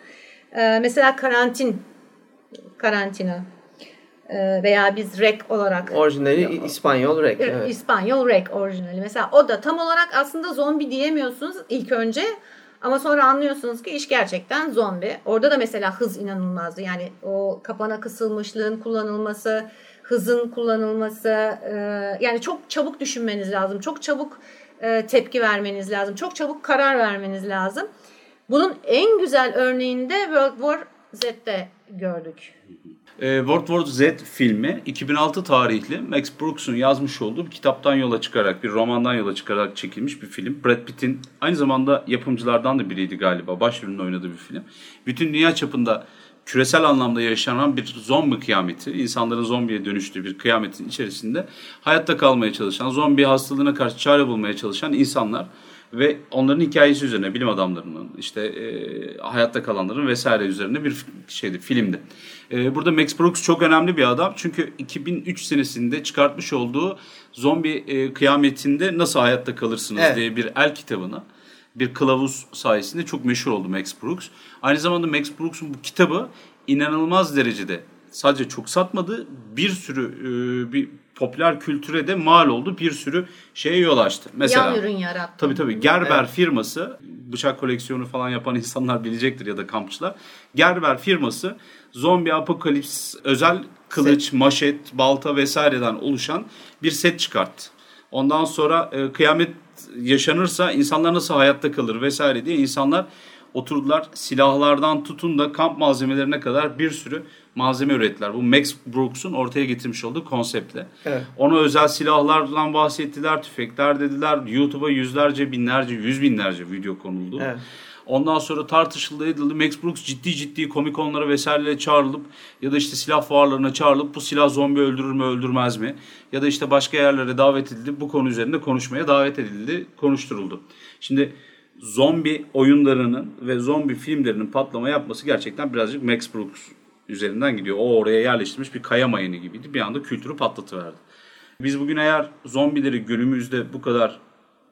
E, mesela karantin, karantina veya biz rek olarak Orijinali İspanyol Rek. Evet. Evet. İspanyol Rek orijinali. Mesela o da tam olarak aslında zombi diyemiyorsunuz ilk önce. Ama sonra anlıyorsunuz ki iş gerçekten zombi. Orada da mesela hız inanılmazdı. Yani o kapana kısılmışlığın kullanılması, hızın kullanılması. e, yani çok çabuk düşünmeniz lazım. Çok çabuk e, tepki vermeniz lazım. Çok çabuk karar vermeniz lazım. Bunun en güzel örneğini de World War Z'de gördük. E, World War Z filmi 2006 tarihli Max Brooks'un yazmış olduğu bir kitaptan yola çıkarak, bir romandan yola çıkarak çekilmiş bir film. Brad Pitt'in aynı zamanda yapımcılardan da biriydi galiba. Başrolünde oynadığı bir film. Bütün dünya çapında küresel anlamda yaşanan bir zombi kıyameti, insanların zombiye dönüştüğü bir kıyametin içerisinde hayatta kalmaya çalışan, zombi hastalığına karşı çare bulmaya çalışan insanlar ve onların hikayesi üzerine bilim adamlarının işte e, hayatta kalanların vesaire üzerine bir şeydi filmdi. E, burada Max Brooks çok önemli bir adam çünkü 2003 senesinde çıkartmış olduğu zombi e, kıyametinde nasıl hayatta kalırsınız Evet. diye bir el kitabını bir kılavuz sayesinde çok meşhur oldu Max Brooks. Aynı zamanda Max Brooks'un bu kitabı inanılmaz derecede sadece çok satmadı bir sürü e, bir popüler kültüre de mal oldu bir sürü şeye yol açtı. Mesela Yan ürün yarattı. Tabii tabii. Gerber firması, bıçak koleksiyonu falan yapan insanlar bilecektir ya da kampçılar. Gerber firması zombi apokalips özel kılıç, maşet, balta vesaireden oluşan bir set çıkarttı. Ondan sonra e, kıyamet yaşanırsa insanlar nasıl hayatta kalır vesaire diye insanlar oturdular silahlardan tutun da kamp malzemelerine kadar bir sürü malzeme ürettiler. Bu Max Brooks'un ortaya getirmiş olduğu konseptle. Evet. Ona özel silahlardan bahsettiler, tüfekler dediler. YouTube'a yüzlerce, binlerce, yüz binlerce video konuldu. Evet. Ondan sonra tartışıldı edildi. Max Brooks ciddi ciddi komikonlara vesairelere çağrılıp ya da işte silah fuarlarına çağrılıp bu silah zombi öldürür mü öldürmez mi? Ya da işte başka yerlere davet edildi. Bu konu üzerinde konuşmaya davet edildi, konuşturuldu. Şimdi zombi oyunlarının ve zombi filmlerinin patlama yapması gerçekten birazcık Max Brooks üzerinden gidiyor. O oraya yerleştirmiş bir kaya mayını gibiydi. Bir anda kültürü patlatıverdi. Biz bugün eğer zombileri günümüzde bu kadar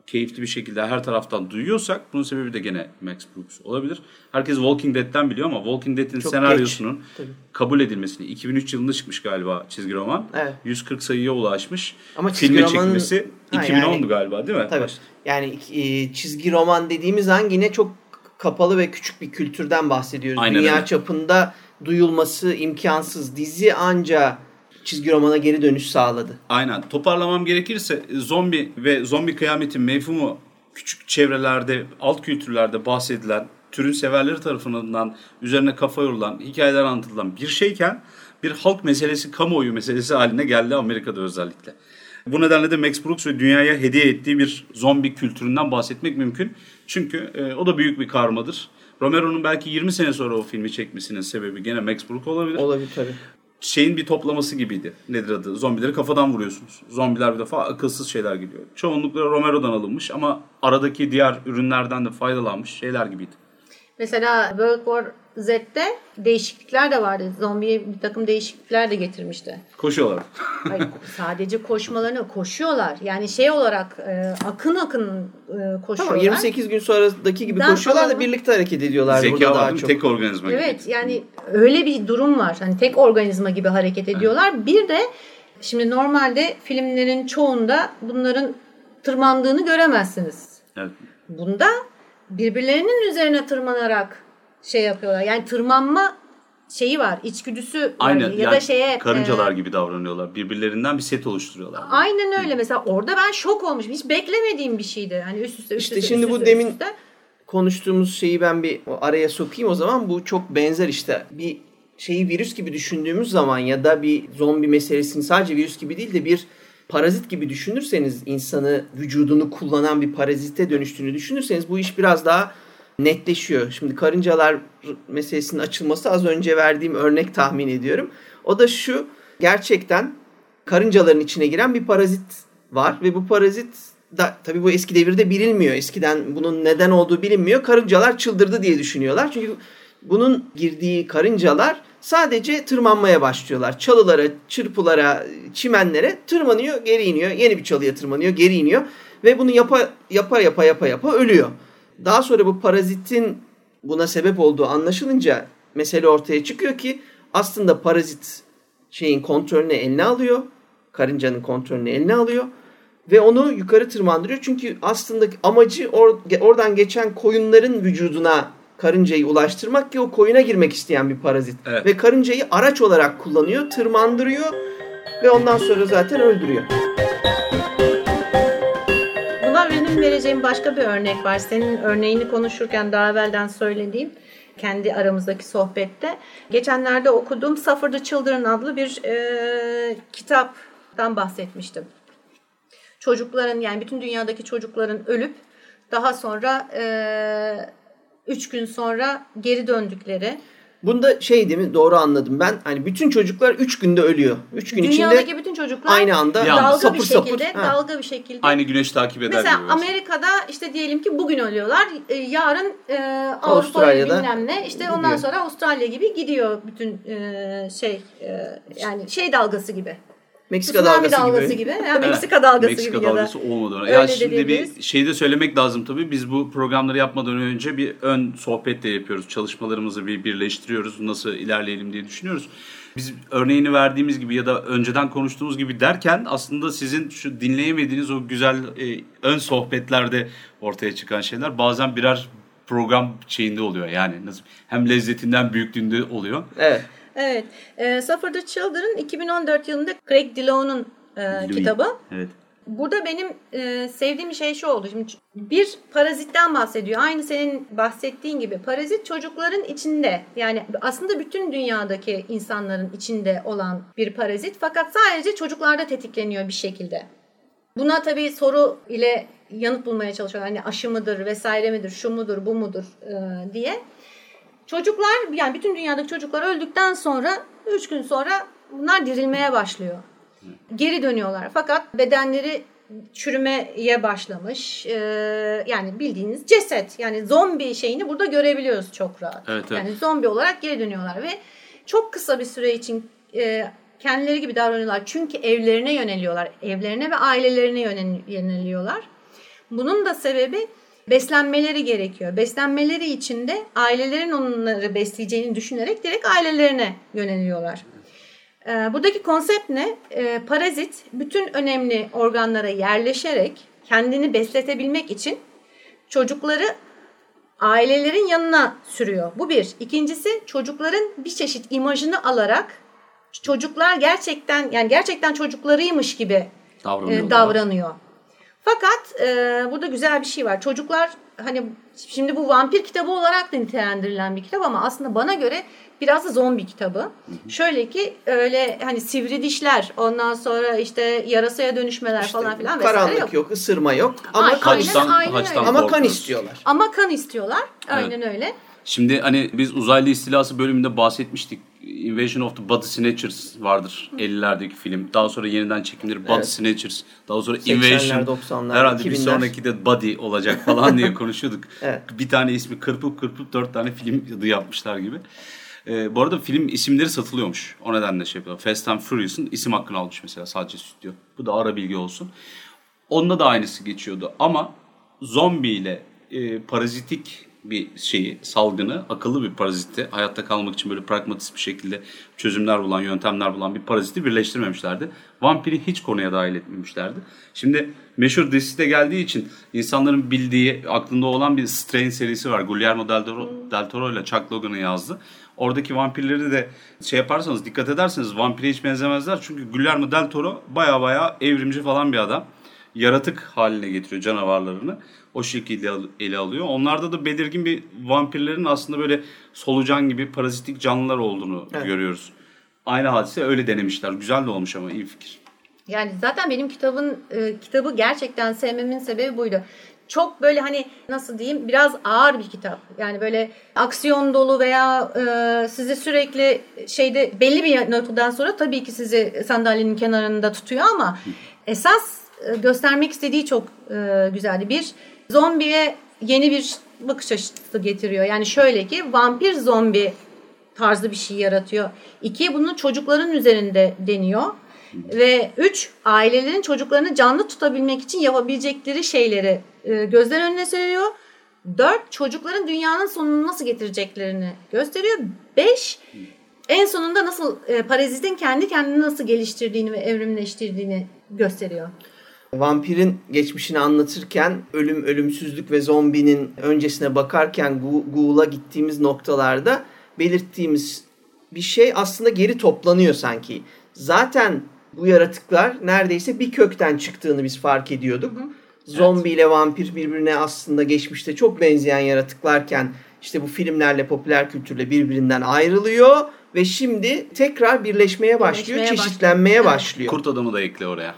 keyifli bir şekilde her taraftan duyuyorsak bunun sebebi de gene Max Brooks olabilir. Herkes Walking Dead'ten biliyor ama Walking Dead'in Çok senaryosunun geç, kabul edilmesini 2003 yılında çıkmış galiba çizgi roman. Evet. 140 sayıya ulaşmış. Ama çizgi Filme romanın- çekilmesi Ha, 2010'du yani- galiba değil mi? Tabii. Yani e, çizgi roman dediğimiz an yine çok kapalı ve küçük bir kültürden bahsediyoruz. Aynen Dünya öyle. çapında duyulması imkansız. Dizi anca çizgi romana geri dönüş sağladı. Aynen. Toparlamam gerekirse zombi ve zombi kıyametin mevhumu küçük çevrelerde, alt kültürlerde bahsedilen türün severleri tarafından üzerine kafa yorulan, hikayeler anlatılan bir şeyken bir halk meselesi, kamuoyu meselesi haline geldi Amerika'da özellikle. Bu nedenle de Max Brooks ve dünyaya hediye ettiği bir zombi kültüründen bahsetmek mümkün. Çünkü e, o da büyük bir karmadır. Romero'nun belki 20 sene sonra o filmi çekmesinin sebebi gene Max Brooks olabilir. Olabilir tabii. Şeyin bir toplaması gibiydi. Nedir adı? Zombileri kafadan vuruyorsunuz. Zombiler bir defa akılsız şeyler geliyor. Çoğunlukla Romero'dan alınmış ama aradaki diğer ürünlerden de faydalanmış şeyler gibiydi. Mesela World War Z'de değişiklikler de vardı. Zombiye bir takım değişiklikler de getirmişti. Koşuyorlar. Hayır, sadece koşmalarını koşuyorlar. Yani şey olarak e, akın akın e, koşuyorlar. Tamam 28 gün sonraki gibi Ben koşuyorlar da birlikte hareket ediyorlar Zeka burada daha çok. Tek organizma gibi. Evet yani öyle bir durum var. Hani tek organizma gibi hareket ediyorlar. Bir de şimdi normalde filmlerin çoğunda bunların tırmandığını göremezsiniz. Evet. Bunda birbirlerinin üzerine tırmanarak şey yapıyorlar. Yani tırmanma şeyi var, içgüdüsü var. Aynen. ya yani da şeye karıncalar e, gibi davranıyorlar. Birbirlerinden bir set oluşturuyorlar. Aynen öyle. Mesela orada ben şok olmuşum. Hiç beklemediğim bir şeydi. Hani üst üste üst İşte üste, şimdi üst bu üste, demin- üst üste. konuştuğumuz şeyi ben bir araya sokayım o zaman. Bu çok benzer işte. Bir şeyi virüs gibi düşündüğümüz zaman ya da bir zombi meselesini sadece virüs gibi değil de bir parazit gibi düşünürseniz insanı vücudunu kullanan bir parazite dönüştüğünü düşünürseniz bu iş biraz daha netleşiyor. Şimdi karıncalar meselesinin açılması az önce verdiğim örnek tahmin ediyorum. O da şu gerçekten karıncaların içine giren bir parazit var ve bu parazit da tabii bu eski devirde bilinmiyor. Eskiden bunun neden olduğu bilinmiyor. Karıncalar çıldırdı diye düşünüyorlar. Çünkü bunun girdiği karıncalar sadece tırmanmaya başlıyorlar. Çalılara, çırpılara, çimenlere tırmanıyor, geri iniyor. Yeni bir çalıya tırmanıyor, geri iniyor ve bunu yapa yapa yapa yapa yapa ölüyor. Daha sonra bu parazitin buna sebep olduğu anlaşılınca mesele ortaya çıkıyor ki aslında parazit şeyin kontrolünü eline alıyor. Karıncanın kontrolünü eline alıyor ve onu yukarı tırmandırıyor. Çünkü aslında amacı or- oradan geçen koyunların vücuduna karıncayı ulaştırmak ki o koyuna girmek isteyen bir parazit. Evet. Ve karıncayı araç olarak kullanıyor, tırmandırıyor ve ondan sonra zaten öldürüyor. Benim vereceğim başka bir örnek var. Senin örneğini konuşurken daha evvelden söylediğim kendi aramızdaki sohbette. Geçenlerde okuduğum Suffer the Children adlı bir e, kitaptan bahsetmiştim. Çocukların yani bütün dünyadaki çocukların ölüp daha sonra e, üç gün sonra geri döndükleri Bunda şey değil mi? Doğru anladım ben. Hani bütün çocuklar 3 günde ölüyor. 3 gün dünyadaki içinde bütün çocuklar aynı anda Yalnız. dalga sapır bir şekilde sapır. Dalga bir şekilde Aynı güneş takip eder Mesela gibi. Amerika'da işte diyelim ki bugün ölüyorlar. e, yarın e, Avrupa'ya Avustralya'da bilmem ne. işte ondan gidiyor. sonra Avustralya gibi gidiyor bütün e, şey e, yani şey dalgası gibi. Meksika Tsunami dalgası, dalgası gibi. gibi. Yani Meksika dalgası Meksika gibi ya da. dalgası olmadan. Öyle Ya şimdi bir diyebiliriz. şey de söylemek lazım tabii. Biz bu programları yapmadan önce bir ön sohbet de yapıyoruz. Çalışmalarımızı bir birleştiriyoruz. Nasıl ilerleyelim diye düşünüyoruz. Biz örneğini verdiğimiz gibi ya da önceden konuştuğumuz gibi derken aslında sizin şu dinleyemediğiniz o güzel e, ön sohbetlerde ortaya çıkan şeyler bazen birer program şeyinde oluyor. Yani nasıl hem lezzetinden büyüklüğünde oluyor. Evet. Evet. E, Suffer the Children 2014 yılında Craig Dillon'un e, Louis. kitabı. Evet. Burada benim e, sevdiğim şey şu oldu. Şimdi bir parazitten bahsediyor. Aynı senin bahsettiğin gibi. Parazit çocukların içinde. Yani aslında bütün dünyadaki insanların içinde olan bir parazit. Fakat sadece çocuklarda tetikleniyor bir şekilde. Buna tabii soru ile yanıt bulmaya çalışıyorlar. Hani aşı mıdır vesaire midir, şu mudur, bu mudur e, diye. Çocuklar yani bütün dünyadaki çocuklar öldükten sonra 3 gün sonra bunlar dirilmeye başlıyor geri dönüyorlar. Fakat bedenleri çürümeye başlamış. Ee, yani bildiğiniz ceset. Yani zombi şeyini burada görebiliyoruz çok rahat. Evet, evet. Yani zombi olarak geri dönüyorlar ve çok kısa bir süre için e, kendileri gibi davranıyorlar. Çünkü evlerine yöneliyorlar. Evlerine ve ailelerine yönel- yöneliyorlar. Bunun da sebebi beslenmeleri gerekiyor. Beslenmeleri için de ailelerin onları besleyeceğini düşünerek direkt ailelerine yöneliyorlar. Ee, Buradaki konsept ne? Ee, parazit bütün önemli organlara yerleşerek kendini besletebilmek için çocukları ailelerin yanına sürüyor. Bu bir. İkincisi çocukların bir çeşit imajını alarak çocuklar gerçekten yani gerçekten çocuklarıymış gibi e, Davranıyorlar. davranıyor. Fakat e, burada güzel bir şey var. Çocuklar hani şimdi bu vampir kitabı olarak da nitelendirilen bir kitap ama aslında bana göre biraz da zombi kitabı. Şöyle ki öyle hani sivri dişler ondan sonra işte yarasaya dönüşmeler İşte falan filan vesaire karanlık yok. yok. ısırma yok. Ama Aynen, kan, Haçtan, aynen haçtan öyle. ama kan istiyorlar. Ama kan istiyorlar. Aynen öyle. Şimdi hani biz uzaylı istilası bölümünde bahsetmiştik. Invasion of the Body Snatchers vardır 50'lerdeki film. Daha sonra yeniden çekimleri Body Evet. Snatchers. Daha sonra 80'ler, Invasion. 90'lar, Herhalde bir 2000'ler. sonraki de Body olacak falan diye konuşuyorduk. Evet. Bir tane ismi kırpıp kırpıp dört tane film adı yapmışlar gibi. Ee, bu arada film isimleri satılıyormuş. O nedenle şey yapıyor. Fast and Furious'un isim hakkını almış mesela sadece stüdyo. Bu da ara bilgi olsun. Onda da aynısı geçiyordu ama zombi ile e, parazitik bir şeyi, salgını, akıllı bir paraziti, hayatta kalmak için böyle pragmatist bir şekilde çözümler bulan, yöntemler bulan bir paraziti birleştirmemişlerdi. Vampiri hiç konuya dahil etmemişlerdi. Şimdi meşhur dizisi de geldiği için insanların bildiği, aklında olan bir Strain serisi var. Guillermo del Toro, del Toro ile Chuck Logan'ı yazdı. Oradaki vampirleri de şey yaparsanız, dikkat ederseniz vampire hiç benzemezler. Çünkü Guillermo del Toro baya baya evrimci falan bir adam yaratık haline getiriyor canavarlarını. O şekilde ele alıyor. Onlarda da belirgin bir vampirlerin aslında böyle solucan gibi parazitik canlılar olduğunu Evet. görüyoruz. Aynı hadise öyle denemişler. Güzel de olmuş ama iyi fikir. Yani zaten benim kitabın e, kitabı gerçekten sevmemin sebebi buydu. Çok böyle hani nasıl diyeyim biraz ağır bir kitap. Yani böyle aksiyon dolu veya e, sizi sürekli şeyde belli bir noktadan sonra tabii ki sizi sandalyenin kenarında tutuyor ama esas e, göstermek istediği çok e, güzeldi. Bir zombiye yeni bir bakış açısı getiriyor. Yani şöyle ki vampir zombi tarzı bir şey yaratıyor. İki bunu çocukların üzerinde deniyor. Ve üç ailelerin çocuklarını canlı tutabilmek için yapabilecekleri şeyleri e, gözler önüne seriyor. Dört çocukların dünyanın sonunu nasıl getireceklerini gösteriyor. Beş en sonunda nasıl e, parazitin kendi kendini nasıl geliştirdiğini ve evrimleştirdiğini gösteriyor. Vampirin geçmişini anlatırken ölüm, ölümsüzlük ve zombinin öncesine bakarken Ghoul'a gittiğimiz noktalarda belirttiğimiz bir şey aslında geri toplanıyor sanki. Zaten bu yaratıklar neredeyse bir kökten çıktığını biz fark ediyorduk. Zombi ile vampir birbirine aslında geçmişte çok benzeyen yaratıklarken işte bu filmlerle popüler kültürle birbirinden ayrılıyor ve şimdi tekrar birleşmeye başlıyor, Birleşmeye çeşitlenmeye başlıyor. başlıyor. Kurt adamı da ekle oraya.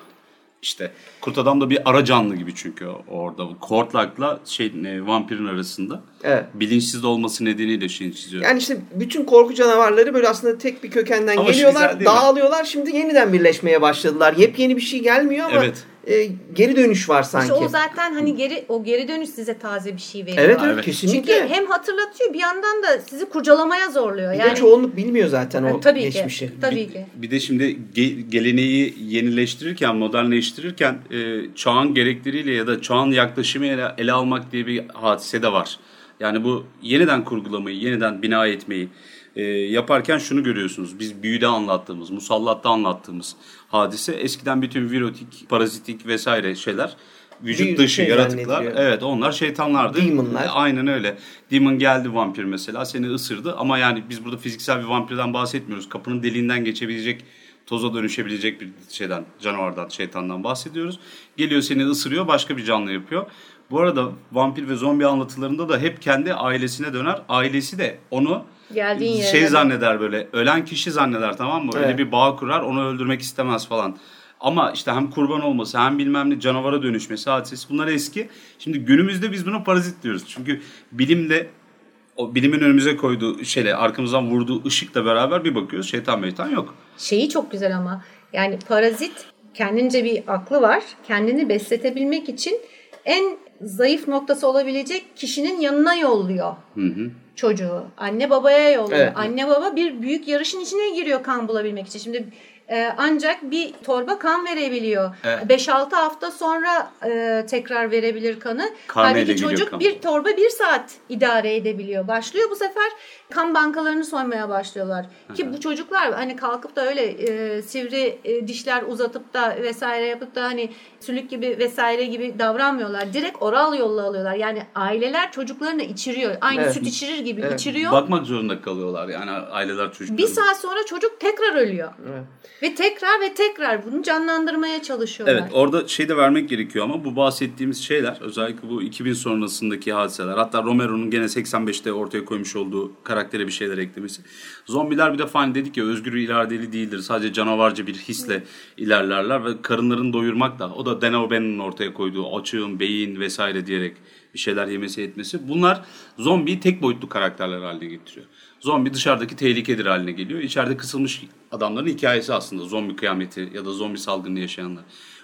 İşte kurt adam da bir ara canlı gibi çünkü orada. Kortlak'la şey e, vampirin arasında. Evet. Bilinçsiz olması nedeniyle şeyini çiziyor. Yani işte bütün korku canavarları böyle aslında tek bir kökenden Ama şu geliyorlar, mi? dağılıyorlar. Şimdi yeniden birleşmeye başladılar. Yepyeni bir şey gelmiyor ama Evet. e, geri dönüş var sanki. İşte o zaten hani geri o geri dönüş size taze bir şey veriyor. evet, evet kesinlikle. Çünkü hem hatırlatıyor bir yandan da sizi kurcalamaya zorluyor. Bir Yani de çoğunluk bilmiyor zaten o tabii geçmişi. ki. Tabii ki. Bir de şimdi ge- geleneği yenileştirirken, modernleştirirken e, çağın gerekleriyle ya da çağın yaklaşımıyla ele almak diye bir hadise de var. Yani bu yeniden kurgulamayı, yeniden bina etmeyi e, yaparken şunu görüyorsunuz. Biz büyüde anlattığımız, musallatta anlattığımız hadise eskiden bütün virotik, parazitik vesaire şeyler vücut Büyü- dışı şey yaratıklar. Evet onlar şeytanlardı. Demonlar. E, Aynen öyle. Demon geldi vampir mesela seni ısırdı ama yani biz burada fiziksel bir vampirden bahsetmiyoruz. Kapının deliğinden geçebilecek, toza dönüşebilecek bir şeyden, canavardan, şeytandan bahsediyoruz. Geliyor seni ısırıyor, başka bir canlı yapıyor. Bu arada vampir ve zombi anlatılarında da hep kendi ailesine döner. Ailesi de onu Geldiğin yere şey döner. zanneder böyle. Ölen kişi zanneder tamam mı? Öyle Evet. bir bağ kurar, onu öldürmek istemez falan. Ama işte hem kurban olması hem bilmem ne canavara dönüşmesi hadisesi bunlar eski. Şimdi günümüzde biz buna parazit diyoruz. Çünkü bilimle o bilimin önümüze koyduğu şeyle arkamızdan vurduğu ışıkla beraber bir bakıyoruz şeytan meytan yok. Şeyi çok güzel ama yani parazit kendince bir aklı var. Kendini besletebilmek için en zayıf noktası olabilecek kişinin yanına yolluyor Hı hı. çocuğu. Anne babaya yolluyor. Evet. Anne baba bir büyük yarışın içine giriyor kan bulabilmek için. Şimdi e, ancak bir torba kan verebiliyor. Evet. 5-6 hafta sonra e, tekrar verebilir kanı. Karneyle Halbuki çocuk kan. bir torba bir saat idare edebiliyor. Başlıyor bu sefer kan bankalarını soymaya başlıyorlar. Ki bu çocuklar hani kalkıp da öyle e, sivri e, dişler uzatıp da vesaire yapıp da hani sülük gibi vesaire gibi davranmıyorlar. Direkt oral yolla alıyorlar. Yani aileler çocuklarını içiriyor. Aynı Evet. süt içirir gibi Evet. içiriyor. Bakmak zorunda kalıyorlar yani aileler çocuklar. bir saat sonra çocuk tekrar ölüyor. Evet. Ve tekrar ve tekrar bunu canlandırmaya çalışıyorlar. Evet orada şey de vermek gerekiyor ama bu bahsettiğimiz şeyler özellikle bu 2000 sonrasındaki hadiseler hatta Romero'nun gene 85'te ortaya koymuş olduğu karaktere bir şeyler eklemesi. Zombiler bir defa hani dedik ya özgür iradeli değildir sadece canavarca bir hisle ilerlerler ve karınlarını doyurmak da o da Dan O'Bannon'un ortaya koyduğu açığın, beyin vesaire diyerek bir şeyler yemesi etmesi. Bunlar zombiyi tek boyutlu karakterler haline getiriyor. Zombi dışarıdaki tehlikedir haline geliyor. İçeride kısılmış adamların hikayesi aslında zombi kıyameti ya da zombi salgını yaşayanlar.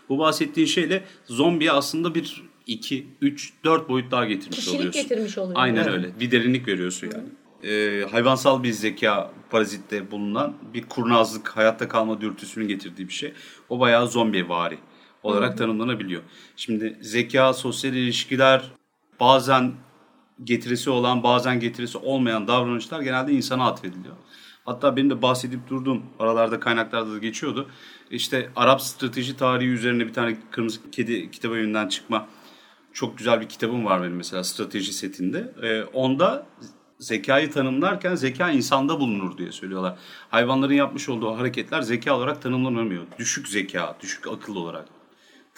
Bu bahsettiğin şeyle zombiye aslında bir 2, 3, 4 boyut daha getirmiş Kişilik oluyorsun. getirmiş oluyor. Aynen Evet. öyle. Bir derinlik veriyorsun yani. Ee, hayvansal bir zeka parazitte bulunan bir kurnazlık, hayatta kalma dürtüsünün getirdiği bir şey. O bayağı zombi vari olarak tanımlanabiliyor. Şimdi zeka, sosyal ilişkiler, bazen getirisi olan bazen getirisi olmayan davranışlar genelde insana atfediliyor. Hatta benim de bahsedip durduğum aralarda kaynaklarda da geçiyordu. İşte Arap strateji tarihi üzerine bir tane Kırmızı Kedi kitabı evinden çıkma çok güzel bir kitabım var benim mesela strateji setinde. Ee, onda zekayı tanımlarken zeka insanda bulunur diye söylüyorlar. Hayvanların yapmış olduğu hareketler zeka olarak tanımlanamıyor. Düşük zeka, düşük akıl olarak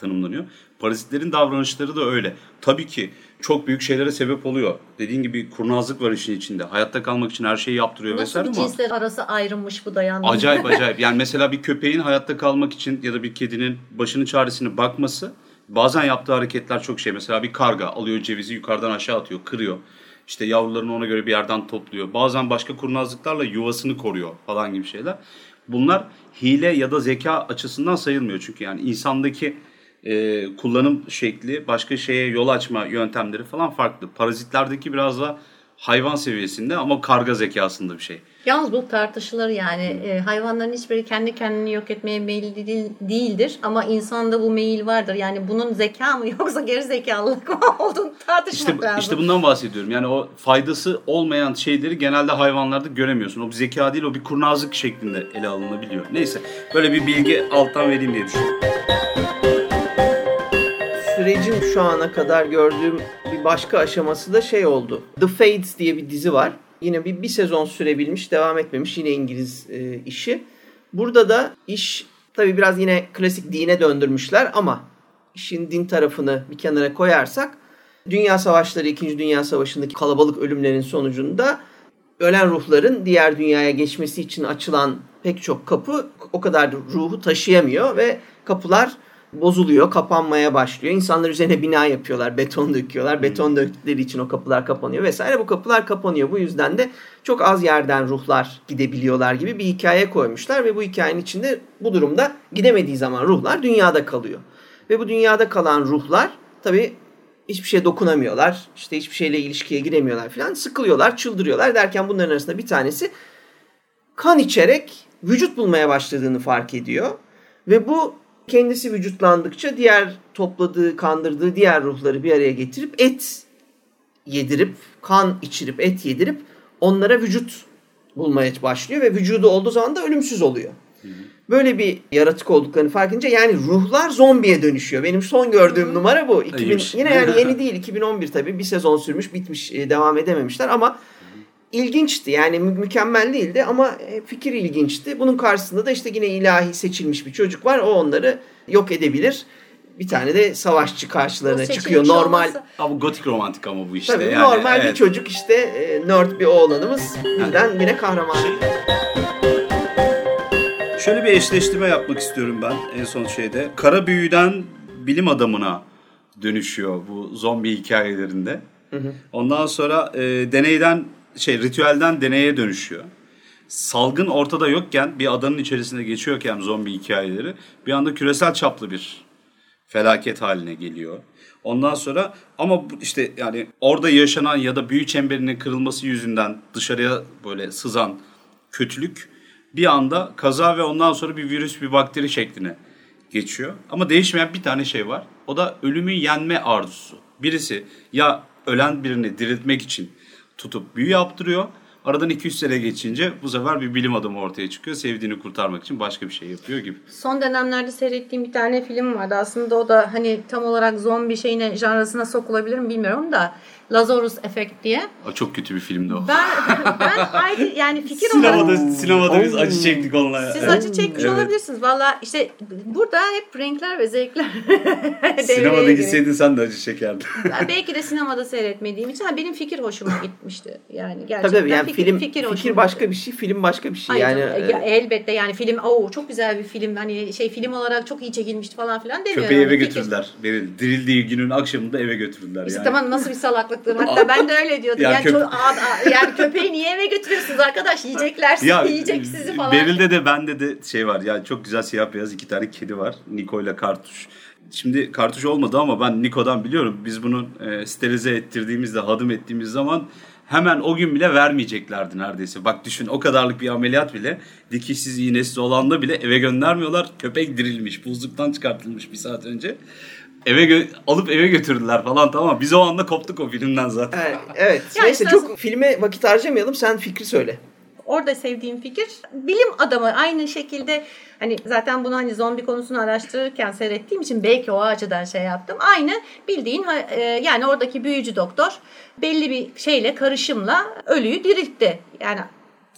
tanımlanıyor. Parazitlerin davranışları da öyle. Tabii ki çok büyük şeylere sebep oluyor. Dediğin gibi kurnazlık var işin içinde. Hayatta kalmak için her şeyi yaptırıyor Nasıl vesaire ama cinsler arası ayrılmış bu da yalnız. acayip acayip. Yani mesela bir köpeğin hayatta kalmak için ya da bir kedinin başının çaresine bakması bazen yaptığı hareketler çok şey. Mesela bir karga alıyor cevizi yukarıdan aşağı atıyor, kırıyor. İşte yavrularını ona göre bir yerden topluyor. Bazen başka kurnazlıklarla yuvasını koruyor falan gibi şeyler. Bunlar hile ya da zeka açısından sayılmıyor. Çünkü yani insandaki e, kullanım şekli, başka şeye yol açma yöntemleri falan farklı. Parazitlerdeki biraz da hayvan seviyesinde ama karga zekasında bir şey. Yalnız bu tartışılır yani. E, hayvanların hiçbiri kendi kendini yok etmeye meyilli değil- değildir. Ama insanda bu meyil vardır. Yani bunun zeka mı yoksa geri zekalılık mı olduğunu tartışmak İşte, lazım. işte bundan bahsediyorum. Yani o faydası olmayan şeyleri genelde hayvanlarda göremiyorsun. O bir zeka değil, o bir kurnazlık şeklinde ele alınabiliyor. Neyse, böyle bir bilgi alttan vereyim diye düşünüyorum. Sürecin şu ana kadar gördüğüm bir başka aşaması da şey oldu. The Fades diye bir dizi var. Yine bir, bir sezon sürebilmiş, devam etmemiş. Yine İngiliz e, işi. Burada da iş tabii biraz yine klasik dine döndürmüşler ama işin din tarafını bir kenara koyarsak Dünya Savaşları, 2. Dünya Savaşı'ndaki kalabalık ölümlerin sonucunda ölen ruhların diğer dünyaya geçmesi için açılan pek çok kapı o kadar da ruhu taşıyamıyor ve kapılar bozuluyor, kapanmaya başlıyor. İnsanlar üzerine bina yapıyorlar, beton döküyorlar. Beton döktükleri için o kapılar kapanıyor vesaire. Bu kapılar kapanıyor. Bu yüzden de çok az yerden ruhlar gidebiliyorlar gibi bir hikaye koymuşlar ve bu hikayenin içinde bu durumda gidemediği zaman ruhlar dünyada kalıyor. Ve bu dünyada kalan ruhlar tabii hiçbir şeye dokunamıyorlar. İşte hiçbir şeyle ilişkiye giremiyorlar falan. Sıkılıyorlar, çıldırıyorlar derken bunların arasında bir tanesi kan içerek vücut bulmaya başladığını fark ediyor. Ve bu kendisi vücutlandıkça diğer topladığı, kandırdığı diğer ruhları bir araya getirip et yedirip, kan içirip, et yedirip onlara vücut bulmaya başlıyor ve vücudu olduğu zaman da ölümsüz oluyor. Böyle bir yaratık olduklarını fark edince yani ruhlar zombiye dönüşüyor. Benim son gördüğüm numara bu. 2000, İyiymiş. yine yani yeni değil 2011 tabii bir sezon sürmüş bitmiş e, devam edememişler ama ilginçti. Yani mü- mükemmel değildi ama e, fikir ilginçti. Bunun karşısında da işte yine ilahi seçilmiş bir çocuk var. O onları yok edebilir. Bir tane de savaşçı karşılarına çıkıyor. Normal olması- Ama bu gotik romantik ama bu işte. Tabii yani, normal bir evet. çocuk işte e, nerd bir oğlanımız birden bire kahraman. Şöyle bir eşleştirme yapmak istiyorum ben en son şeyde. Kara büyüden bilim adamına dönüşüyor bu zombi hikayelerinde. Ondan sonra e, deneyden şey ritüelden deneye dönüşüyor. Salgın ortada yokken bir adanın içerisinde geçiyorken zombi hikayeleri bir anda küresel çaplı bir felaket haline geliyor. Ondan sonra ama işte yani orada yaşanan ya da büyü çemberinin kırılması yüzünden dışarıya böyle sızan kötülük bir anda kaza ve ondan sonra bir virüs bir bakteri şekline geçiyor. Ama değişmeyen bir tane şey var. O da ölümü yenme arzusu. Birisi ya ölen birini diriltmek için tutup büyü yaptırıyor. Aradan 200 sene geçince bu sefer bir bilim adamı ortaya çıkıyor. Sevdiğini kurtarmak için başka bir şey yapıyor gibi. Son dönemlerde seyrettiğim bir tane film vardı. Aslında o da hani tam olarak zombi şeyine, janrasına sokulabilir mi bilmiyorum da Lazarus Effect diye. O çok kötü bir filmdi o. Ben ben ayrı yani fikir Sinemada, olarak sinemada biz acı çektik onunla. ya. siz acı çekmiş Evet. olabilirsiniz. Valla işte burada hep renkler ve zevkler Sinemada gitseydin sen de acı çekerdin. Belki de sinemada seyretmediğim için ha, benim fikir hoşuma gitmişti. Yani gerçekten Tabii tabii yani fikir, film fikir, fikir, başka bir şey, film başka bir şey. Ay, yani canım, ya, elbette yani film o çok güzel bir film hani şey film olarak çok iyi çekilmişti falan filan demiyorum. Köpeği eve Fikir. götürdüler. Beni dirildiği günün akşamında eve götürdüler İşte yani. tamam nasıl bir salaklıktır. Hatta ben de öyle diyordum. Ya yani, köp- a- a- yani köpeği niye eve götürüyorsunuz arkadaş? Yiyecekler sizi, yiyecek sizi falan. Beril'de de bende de şey var. Ya çok güzel siyah beyaz iki tane kedi var. Niko ile Kartuş. Şimdi Kartuş olmadı ama ben Niko'dan biliyorum. Biz bunu e, sterilize ettirdiğimizde, hadım ettiğimiz zaman hemen o gün bile vermeyeceklerdi neredeyse. Bak düşün o kadarlık bir ameliyat bile dikişsiz iğnesiz olanda bile eve göndermiyorlar. Köpek dirilmiş, buzluktan çıkartılmış bir saat önce. Eve gö- alıp eve götürdüler falan tamam. Biz o anda koptuk o filmden zaten. Evet, evet. Ya Neyse işte çok nasıl- filme vakit harcamayalım. Sen fikri söyle. Orada sevdiğim fikir bilim adamı aynı şekilde hani zaten bunu hani zombi konusunu araştırırken seyrettiğim için belki o açıdan şey yaptım. Aynı bildiğin e, yani oradaki büyücü doktor belli bir şeyle karışımla ölüyü diriltti. Yani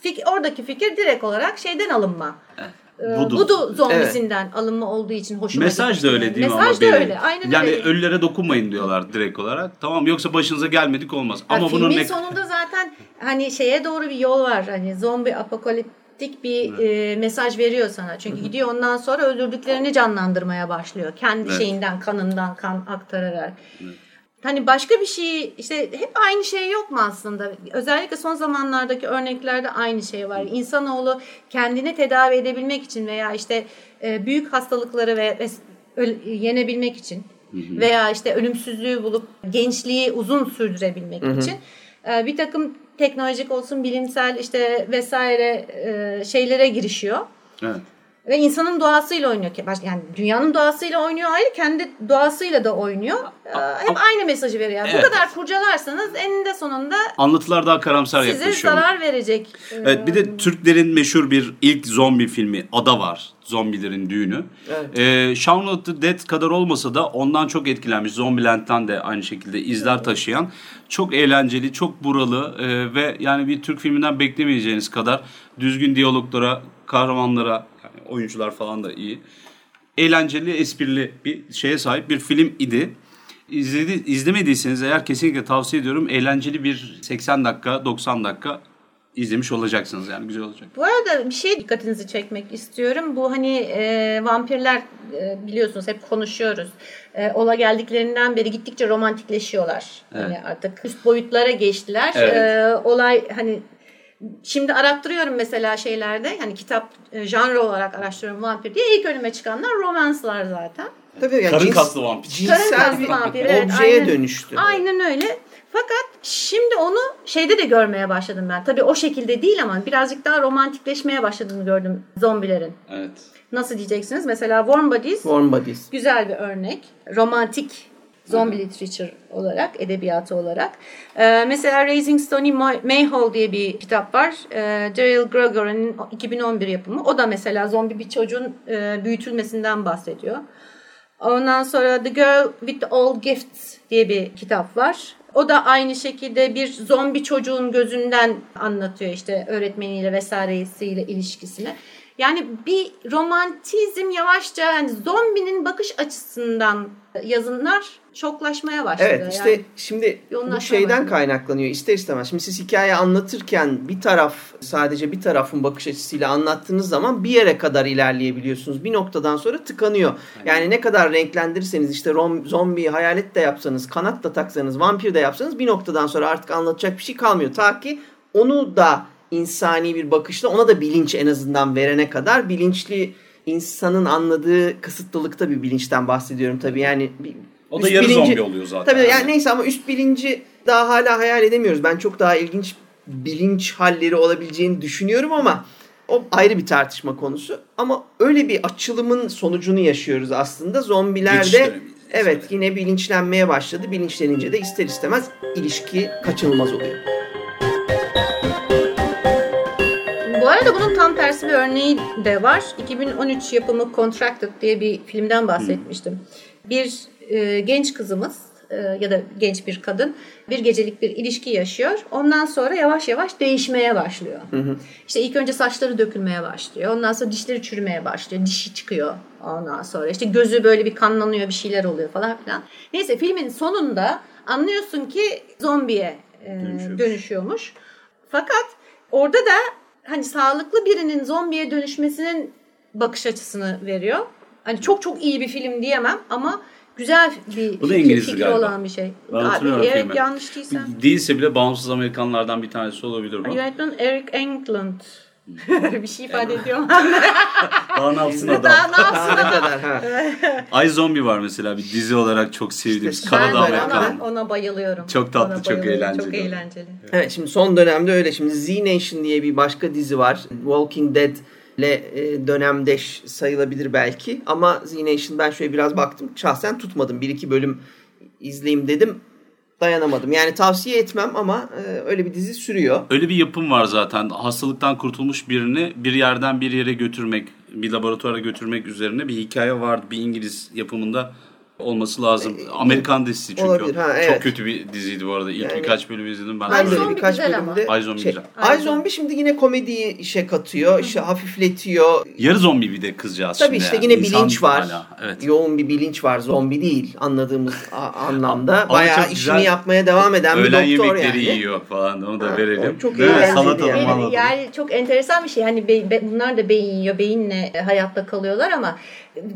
fik- oradaki fikir direkt olarak şeyden alınma. E, Voodoo. Voodoo zombisinden alınma olduğu için hoşuma Mesaj da öyle değil mi Mesaj da öyle. Aynen yani öyle. ölülere dokunmayın diyorlar direkt olarak. Tamam yoksa başınıza gelmedik olmaz. Ya ama bunun filmin ne sonunda zaten hani şeye doğru bir yol var. Hani zombi apokaliptik bir e, mesaj veriyor sana. Çünkü gidiyor ondan sonra öldürdüklerini canlandırmaya başlıyor. Kendi Evet. şeyinden, kanından kan aktararak. Hani başka bir şey işte hep aynı şey yok mu aslında? Özellikle son zamanlardaki örneklerde aynı şey var. İnsanoğlu kendini tedavi edebilmek için veya işte e, büyük hastalıkları ve ve yenebilmek için veya işte ölümsüzlüğü bulup gençliği uzun sürdürebilmek için e, bir takım teknolojik olsun bilimsel işte vesaire e, şeylere girişiyor. Evet. Ve insanın doğasıyla oynuyor. Yani dünyanın doğasıyla oynuyor ayrı, kendi doğasıyla da oynuyor. Ee, Hep aynı mesajı veriyor. Yani Evet. Bu kadar kurcalarsanız eninde sonunda Anlatılar daha karamsar size yaklaşıyor. zarar verecek. Evet bir de Türklerin meşhur bir ilk zombi filmi Ada var. Zombilerin düğünü. Evet. Ee, Shaun of the Dead kadar olmasa da ondan çok etkilenmiş. Zombieland'den de aynı şekilde izler taşıyan. Çok eğlenceli, çok buralı e, ve yani bir Türk filminden beklemeyeceğiniz kadar düzgün diyaloglara, kahramanlara, oyuncular falan da iyi. Eğlenceli, esprili bir şeye sahip bir film idi. İzledi, izlemediyseniz eğer kesinlikle tavsiye ediyorum. Eğlenceli bir 80 dakika, 90 dakika izlemiş olacaksınız yani güzel olacak. Bu arada bir şey dikkatinizi çekmek istiyorum. Bu hani e, vampirler e, biliyorsunuz hep konuşuyoruz. E, ola geldiklerinden beri gittikçe romantikleşiyorlar. Hani artık üst boyutlara geçtiler. Evet. E, olay hani Şimdi arattırıyorum mesela şeylerde hani kitap e, janr olarak araştırıyorum vampir diye ilk önüme çıkanlar romanslar zaten. Tabii yani Karın cins- kaslı vampir. Karın Cinsel kaslı bir vampir, evet, objeye aynen. dönüştü. Aynen öyle. Fakat şimdi onu şeyde de görmeye başladım ben. Tabii o şekilde değil ama birazcık daha romantikleşmeye başladığını gördüm zombilerin. Evet. Nasıl diyeceksiniz? Mesela Warm Bodies Warm Bodies. güzel bir örnek. Romantik zombie literature olarak, edebiyatı olarak. Ee, mesela Raising Stony May- Mayhole diye bir kitap var. Ee, Daryl Gregory'nin 2011 yapımı. O da mesela zombi bir çocuğun e, büyütülmesinden bahsediyor. Ondan sonra The Girl with the Old Gifts diye bir kitap var. O da aynı şekilde bir zombi çocuğun gözünden anlatıyor işte öğretmeniyle vesairesiyle ilişkisini. Yani bir romantizm yavaşça hani zombinin bakış açısından yazınlar çoklaşmaya başladı. Evet işte Yani şimdi bu şeyden başladı. kaynaklanıyor ister istemez. Şimdi siz hikaye anlatırken bir taraf sadece bir tarafın bakış açısıyla anlattığınız zaman bir yere kadar ilerleyebiliyorsunuz. Bir noktadan sonra tıkanıyor. Yani ne kadar renklendirirseniz işte rom, zombi, hayalet de yapsanız, kanat da taksanız, vampir de yapsanız bir noktadan sonra artık anlatacak bir şey kalmıyor. Ta ki onu da insani bir bakışla ona da bilinç en azından verene kadar bilinçli insanın anladığı kısıtlılıkta bir bilinçten bahsediyorum tabii. Yani bir, O da yarı bilinci- zombi oluyor zaten. Tabii yani neyse ama üst bilinci daha hala hayal edemiyoruz. Ben çok daha ilginç bilinç halleri olabileceğini düşünüyorum ama o ayrı bir tartışma konusu. Ama öyle bir açılımın sonucunu yaşıyoruz aslında. Zombilerde evet yine bilinçlenmeye başladı. Bilinçlenince de ister istemez ilişki kaçınılmaz oluyor. Arada bunun tam tersi bir örneği de var. 2013 yapımı Contracted diye bir filmden bahsetmiştim. Bir e, genç kızımız e, ya da genç bir kadın bir gecelik bir ilişki yaşıyor. Ondan sonra yavaş yavaş değişmeye başlıyor. İşte ilk önce saçları dökülmeye başlıyor. Ondan sonra dişleri çürümeye başlıyor. Dişi çıkıyor ondan sonra. işte gözü böyle bir kanlanıyor bir şeyler oluyor falan filan. Neyse filmin sonunda anlıyorsun ki zombiye e, Dönüşüyormuş. dönüşüyormuş. Fakat orada da hani sağlıklı birinin zombiye dönüşmesinin bakış açısını veriyor. Hani çok çok iyi bir film diyemem ama güzel bir Bu da fikir galiba. olan bir şey. Ben Abi, filmi. yanlış değilsem. Değilse bile bağımsız Amerikanlardan bir tanesi olabilir bu. Yönetmen Eric Englund. bir şey ifade ediyor mu? Daha ne yapsın adam? Daha ne yapsın? Ne kadar ha. Ay Zombie var mesela bir dizi olarak çok sevdiğimiz İşte Kanada ben Amerikan. ona, ona bayılıyorum. Çok tatlı, Ona çok eğlenceli. Çok eğlenceli. Evet şimdi son dönemde öyle. Şimdi Z Nation diye bir başka dizi var. Walking Dead ile e, dönemdeş sayılabilir belki. Ama Z Nation ben şöyle biraz baktım. Şahsen tutmadım. Bir iki bölüm izleyeyim dedim. Dayanamadım. Yani tavsiye etmem ama e, öyle bir dizi sürüyor. Öyle bir yapım var zaten. Hastalıktan kurtulmuş birini bir yerden bir yere götürmek, bir laboratuvara götürmek üzerine bir hikaye vardı. Bir İngiliz yapımında olması lazım. Amerikan dizisi çünkü. E, olabilir, ha, Çok evet. kötü bir diziydi bu arada. İlk Yani- birkaç bölüm izledim ben. Ben Ay de Zombie birkaç güzel ama. bölümde Ay Zombie şey, güzel. Ay Zombie. Şimdi yine komediyi işe katıyor, işte hafifletiyor. Yarı zombi bir de kızcağız Tabii şimdi işte yani. yine İnsan bilinç var. hala, Evet. Yoğun bir bilinç var. Zombi değil anladığımız anlamda. Ama Bayağı çok işini güzel. yapmaya devam eden Öğlen bir doktor yemekleri yani. yiyor falan onu da Ha, verelim. o çok eğlenceli salata yani. Yani, yani çok enteresan bir şey. Be- be- bunlar da beyin yiyor. Beyinle e, hayatta kalıyorlar ama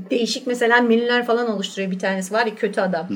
değişik mesela menüler falan oluşturuyor. Bir tanesi var ya kötü adam.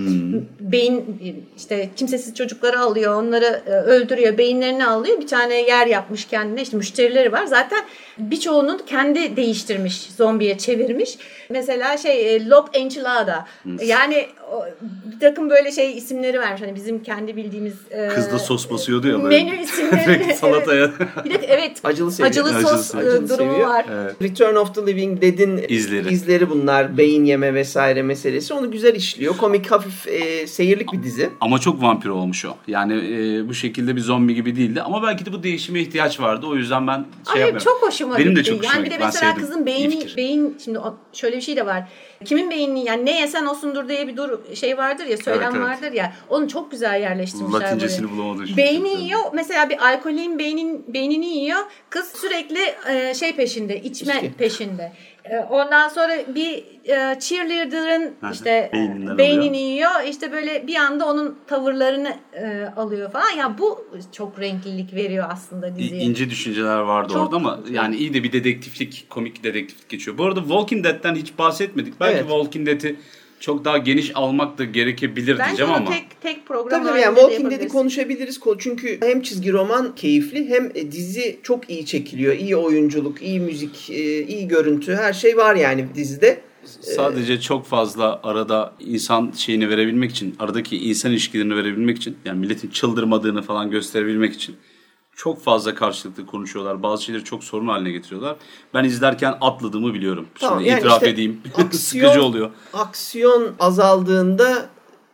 Beyin e, işte kimsesiz çocukları alıyor. Onları e, öldürüyor. Beyinlerini alıyor. Bir tane yer yapmış kendine. İşte müşterileri var. Zaten birçoğunun kendi değiştirmiş. Zombiye çevirmiş. Mesela şey e, Lob Enchilada. Yani o, bir takım böyle şey isimleri vermiş. Hani bizim kendi bildiğimiz e, Kız da sos basıyordu ya böyle. menü isimleri. Salataya. Bir de evet Acılı seviyor. acılı Acılı sos e, Acılı durumu seviyor. var. Evet. Return of the Living Dead'in İzleri. izleri bunlar. Beyin yeme vesaire meselesi. Onu güzel işliyor. Komik hafif e, seyirlik bir dizi. Ama çok vampir olmuş o. Yani e, bu şekilde bir zombi gibi değildi. Ama belki de bu değişime ihtiyaç vardı. O yüzden ben şey Ay yapmıyorum. çok hoşuma Benim de gitti. çok hoşuma yani bir de gitti. Ben mesela sevdim. kızın İyi beyni fikir. beyin şimdi o- şöyle bir şey de var. Kimin beyni yani ne yesen osundur diye bir dur şey vardır ya söylem Evet, evet. vardır ya. Onu çok güzel yerleştirmişler Latincesini buraya. bulamadığı için. Beyni çok yiyor. Mesela bir alkolün beynin beynini yiyor. Kız sürekli e, şey peşinde, içme İçki. peşinde. E, ondan sonra bir e, cheerleader'ın işte Beyninden beynini alıyor. yiyor. İşte böyle bir anda onun tavırlarını e, alıyor falan. Ya bu çok renklilik veriyor aslında diziye. ince düşünceler vardı Çok- orada ama yani iyi de bir dedektiflik, komik dedektiflik geçiyor. Bu arada Walking Dead'den hiç bahsetmedik. Belki Evet. Walking Dead'i çok daha geniş almak da gerekebilir Bence diyeceğim ama. tek tek program Tabii tabii yani Walking Dead'i konuşabiliriz. Ko- Çünkü hem çizgi roman keyifli hem e, dizi çok iyi çekiliyor. İyi oyunculuk, iyi müzik, e, iyi görüntü her şey var yani dizide. Sadece çok fazla arada insan şeyini verebilmek için, aradaki insan ilişkilerini verebilmek için, yani milletin çıldırmadığını falan gösterebilmek için çok fazla karşılıklı konuşuyorlar. Bazı şeyleri çok sorun haline getiriyorlar. Ben izlerken atladığımı biliyorum. Tamam, Şimdi yani itiraf işte edeyim. aksiyon- Sıkıcı oluyor. Aksiyon azaldığında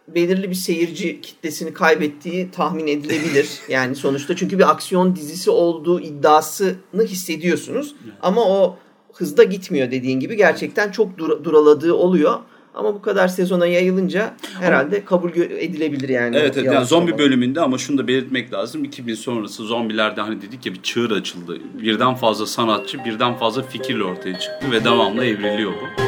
belirli bir seyirci kitlesini kaybettiği tahmin edilebilir. Yani sonuçta çünkü bir aksiyon dizisi olduğu iddiasını hissediyorsunuz. Ama o hızda gitmiyor dediğin gibi. Gerçekten çok dur- duraladığı oluyor. Ama bu kadar sezona yayılınca herhalde kabul gö- edilebilir yani. Evet, evet yani zombi yavaş. bölümünde ama şunu da belirtmek lazım. 2000 sonrası zombilerde hani dedik ya bir çığır açıldı. Birden fazla sanatçı, birden fazla fikirle ortaya çıktı ve devamlı evriliyor bu.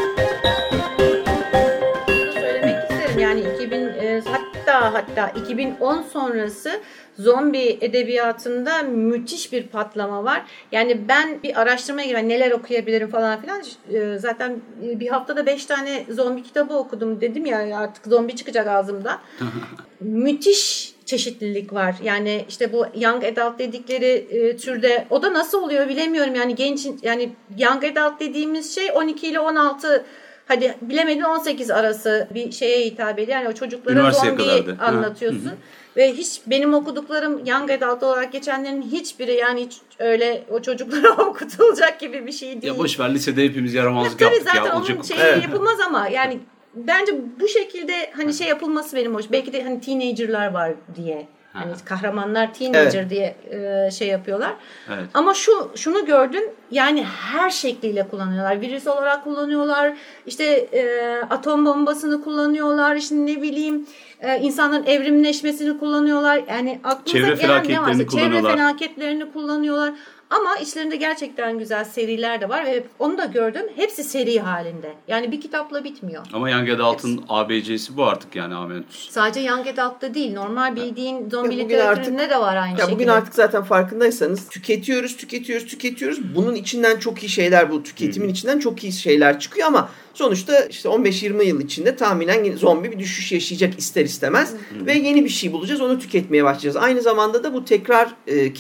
Hatta hatta 2010 sonrası zombi edebiyatında müthiş bir patlama var. Yani ben bir araştırmaya girdim neler okuyabilirim falan filan. E, Zaten bir haftada 5 tane zombi kitabı okudum dedim ya artık zombi çıkacak ağzımdan. müthiş çeşitlilik var. Yani işte bu young adult dedikleri e, türde o da nasıl oluyor bilemiyorum. Yani genç yani young adult dediğimiz şey 12 ile 16 hadi bilemedin 18 arası bir şeye hitap ediyor. Yani o çocuklara Üniversiteye zombiyi kadardı. Anlatıyorsun. Ve hiç benim okuduklarım young adult olarak geçenlerin hiçbiri yani hiç öyle o çocuklara okutulacak gibi bir şey değil. Ya boş ver lisede hepimiz yaramazlık Tabii yaptık zaten ya. onun Olacak o şeyi kadar. yapılmaz ama yani bence bu şekilde hani şey yapılması benim hoş. Belki de hani teenager'lar var diye. Hani kahramanlar teenager Evet. diye e, şey yapıyorlar. Evet. Ama şu şunu gördüm. Yani her şekliyle kullanıyorlar. Virüs olarak kullanıyorlar. İşte e, atom bombasını kullanıyorlar. İşte ne bileyim e, insanların evrimleşmesini kullanıyorlar. Yani aklınıza Çevre gelen ne varsa çevre felaketlerini kullanıyorlar. Ama içlerinde gerçekten güzel seriler de var ve onu da gördüm. Hepsi seri halinde. Yani bir kitapla bitmiyor. Ama Young Adult'ın ABC'si bu artık yani Amentus. Sadece Young Adult'ta değil. Normal bildiğin zombi literatüründe de var aynı Ya şekilde. bugün artık zaten farkındaysanız tüketiyoruz, tüketiyoruz, tüketiyoruz. Bunun içinden çok iyi şeyler bu tüketimin içinden çok iyi şeyler çıkıyor ama sonuçta işte 15-20 yıl içinde tahminen yine zombi bir düşüş yaşayacak ister istemez ve yeni bir şey bulacağız, onu tüketmeye başlayacağız. Aynı zamanda da bu tekrar e,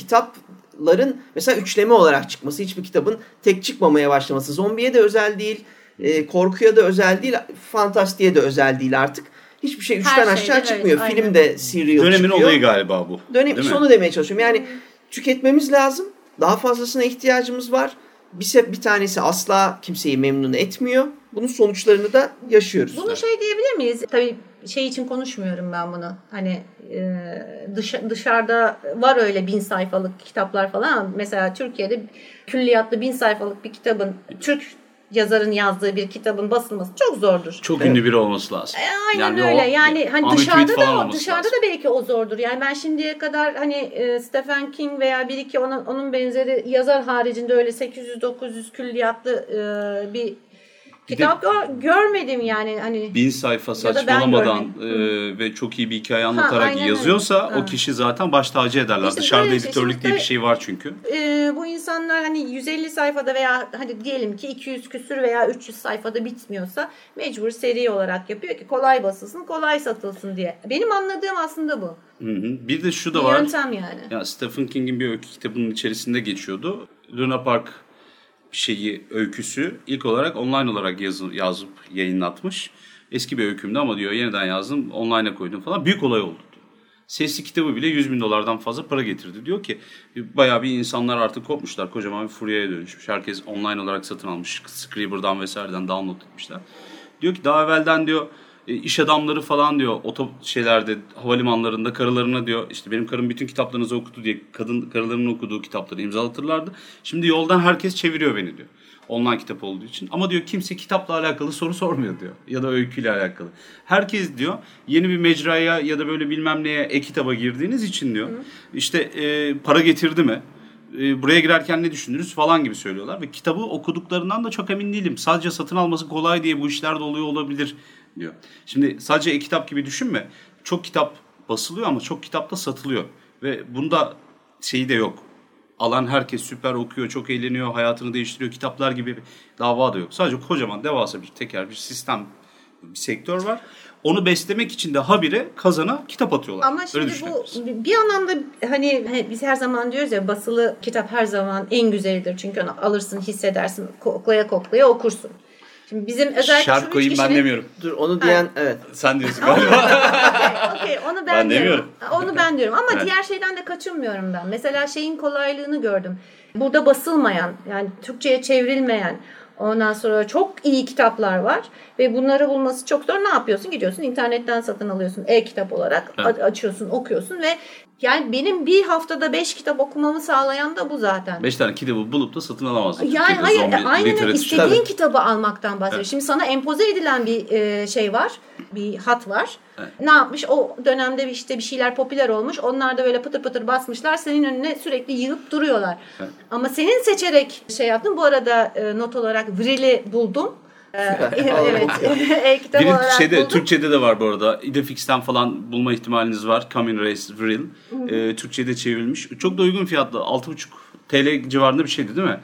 kitapların mesela üçleme olarak çıkması, hiçbir kitabın tek çıkmamaya başlaması zombiye de özel değil, e, korkuya da özel değil, fantastiğe de özel değil artık. Hiçbir şey üçten şeyde aşağı evet, çıkmıyor. aynen. Film de serial Dönemin çıkıyor. olayı galiba bu. Dönem Değil mi? sonu demeye çalışıyorum. Yani tüketmemiz lazım. Daha fazlasına ihtiyacımız var. Bir, bir tanesi asla kimseyi memnun etmiyor. Bunun sonuçlarını da yaşıyoruz. Bunu şey diyebilir miyiz? Tabii şey için konuşmuyorum ben bunu. Hani e, dış, dışarıda var öyle bin sayfalık kitaplar falan. ama Mesela Türkiye'de külliyatlı bin sayfalık bir kitabın Türk yazarın yazdığı bir kitabın basılması çok zordur. Çok Evet. ünlü biri olması lazım. E, Aynen Yani o- öyle. Yani hani Ahmet dışarıda da dışarıda lazım. da belki o zordur. Yani ben şimdiye kadar hani e, Stephen King veya bir iki onun, onun benzeri yazar haricinde öyle 800-900 külliyatlı e, bir kitap gör- görmedim yani hani bin sayfa saçmalamadan e, ve çok iyi bir hikaye anlatarak öyle. yazıyorsa Ha. o kişi zaten baş tacı ederler. İşte Dışarıda böyle editörlük diye bir şey var çünkü. e, bu insanlar hani 150 sayfada veya hadi diyelim ki 200 küsür veya 300 sayfada bitmiyorsa mecbur seri olarak yapıyor ki kolay basılsın, kolay satılsın diye. Benim anladığım aslında bu. Hı hı. Bir de şu Bir da var. yöntem yani. Ya Stephen King'in bir öykü kitabının içerisinde geçiyordu. Luna Park şeyi öyküsü ilk olarak online olarak yazı, yazıp yayınlatmış. Eski bir öykümdü ama diyor yeniden yazdım online'a koydum falan. Büyük olay oldu. Sesli kitabı bile 100 bin dolardan fazla para getirdi. Diyor ki bayağı bir insanlar artık kopmuşlar. Kocaman bir furyaya dönüşmüş. Herkes online olarak satın almış. Scribber'dan vesaireden download etmişler. Diyor ki daha evvelden diyor e, iş adamları falan diyor oto şeylerde havalimanlarında karılarına diyor işte benim karım bütün kitaplarınızı okudu diye kadın karılarının okuduğu kitapları imzalatırlardı. Şimdi yoldan herkes çeviriyor beni diyor. Online kitap olduğu için. Ama diyor kimse kitapla alakalı soru sormuyor diyor. Ya da öyküyle alakalı. Herkes diyor yeni bir mecraya ya da böyle bilmem neye e-kitaba girdiğiniz için diyor. işte e, para getirdi mi? E, buraya girerken ne düşündünüz falan gibi söylüyorlar. Ve kitabı okuduklarından da çok emin değilim. Sadece satın alması kolay diye bu işler de oluyor olabilir diyor. Şimdi sadece e-kitap gibi düşünme. Çok kitap basılıyor ama çok kitap da satılıyor. Ve bunda şeyi de yok. Alan herkes süper okuyor, çok eğleniyor, hayatını değiştiriyor. Kitaplar gibi bir dava da yok. Sadece kocaman, devasa bir teker bir sistem, bir sektör var. Onu beslemek için de habire kazana kitap atıyorlar. Ama şimdi bu bir anlamda hani hani biz her zaman diyoruz ya basılı kitap her zaman en güzelidir. Çünkü onu alırsın, hissedersin, koklaya koklaya okursun. Şimdi bizim özellikle Şart koyayım ben kişinin- demiyorum. Dur onu diyen evet. Sen diyorsun galiba. Okey, okey, onu ben, Ben diyorum. demiyorum. Onu ben diyorum ama Evet. diğer şeyden de kaçınmıyorum ben. Mesela şeyin kolaylığını gördüm. Burada basılmayan yani Türkçe'ye çevrilmeyen ondan sonra çok iyi kitaplar var ve bunları bulması çok zor. Ne yapıyorsun? Gidiyorsun internetten satın alıyorsun e-kitap olarak Evet. Açıyorsun okuyorsun ve yani benim bir haftada beş kitap okumamı sağlayan da bu zaten. Beş tane kitabı bulup da satın alamazsın. Yani Türkiye'de hayır zombi aynen istediğin Tabii. kitabı almaktan bahsediyor. Evet. Şimdi sana empoze edilen bir e, şey var. Bir hat var. Evet. Ne yapmış? O dönemde işte bir şeyler popüler olmuş. Onlar da böyle pıtır pıtır basmışlar. Senin önüne sürekli yığıp duruyorlar. Evet. Ama senin seçerek şey yaptın. Bu arada e, not olarak Vril'i buldum. E, evet. E-kitap olarak şeyde, buldum. Türkçe'de de var bu arada. Idefix'ten falan bulma ihtimaliniz var. Coming Race Vril. Ee, Türkçe'de çevrilmiş. Çok da uygun fiyatlı. 6,5 TL civarında bir şeydi değil mi?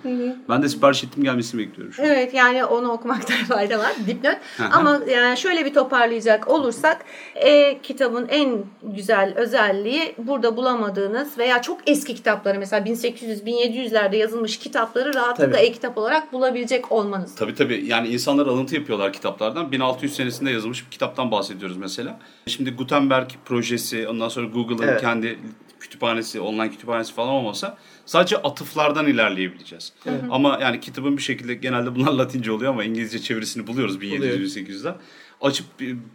Ben de sipariş ettim gelmesini bekliyorum. şu an. Evet yani onu okumakta fayda var. Dipnot. hı. Ama yani şöyle bir toparlayacak olursak e, kitabın en güzel özelliği burada bulamadığınız veya çok eski kitapları mesela 1800-1700'lerde yazılmış kitapları rahatlıkla e-kitap olarak bulabilecek olmanız. Tabii tabii. Yani insanlar alıntı yapıyorlar kitaplardan. 1600 senesinde yazılmış bir kitaptan bahsediyoruz mesela. Şimdi Gutenberg projesi, ondan sonra Google'ın Evet. kendi kütüphanesi, online kütüphanesi falan olmasa sadece atıflardan ilerleyebileceğiz. Ama yani kitabın bir şekilde genelde bunlar Latince oluyor ama İngilizce çevirisini buluyoruz 1700-1800'de. Açıp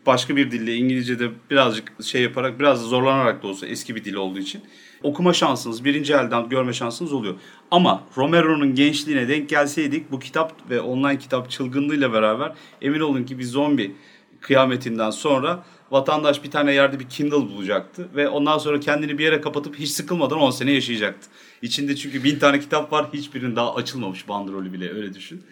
başka bir dille İngilizce'de birazcık şey yaparak biraz zorlanarak da olsa eski bir dil olduğu için okuma şansınız, birinci elden görme şansınız oluyor. Ama Romero'nun gençliğine denk gelseydik bu kitap ve online kitap çılgınlığıyla beraber emin olun ki bir zombi kıyametinden sonra vatandaş bir tane yerde bir Kindle bulacaktı ve ondan sonra kendini bir yere kapatıp hiç sıkılmadan 10 sene yaşayacaktı. İçinde çünkü bin tane kitap var hiçbirinin daha açılmamış bandrolü bile öyle düşün.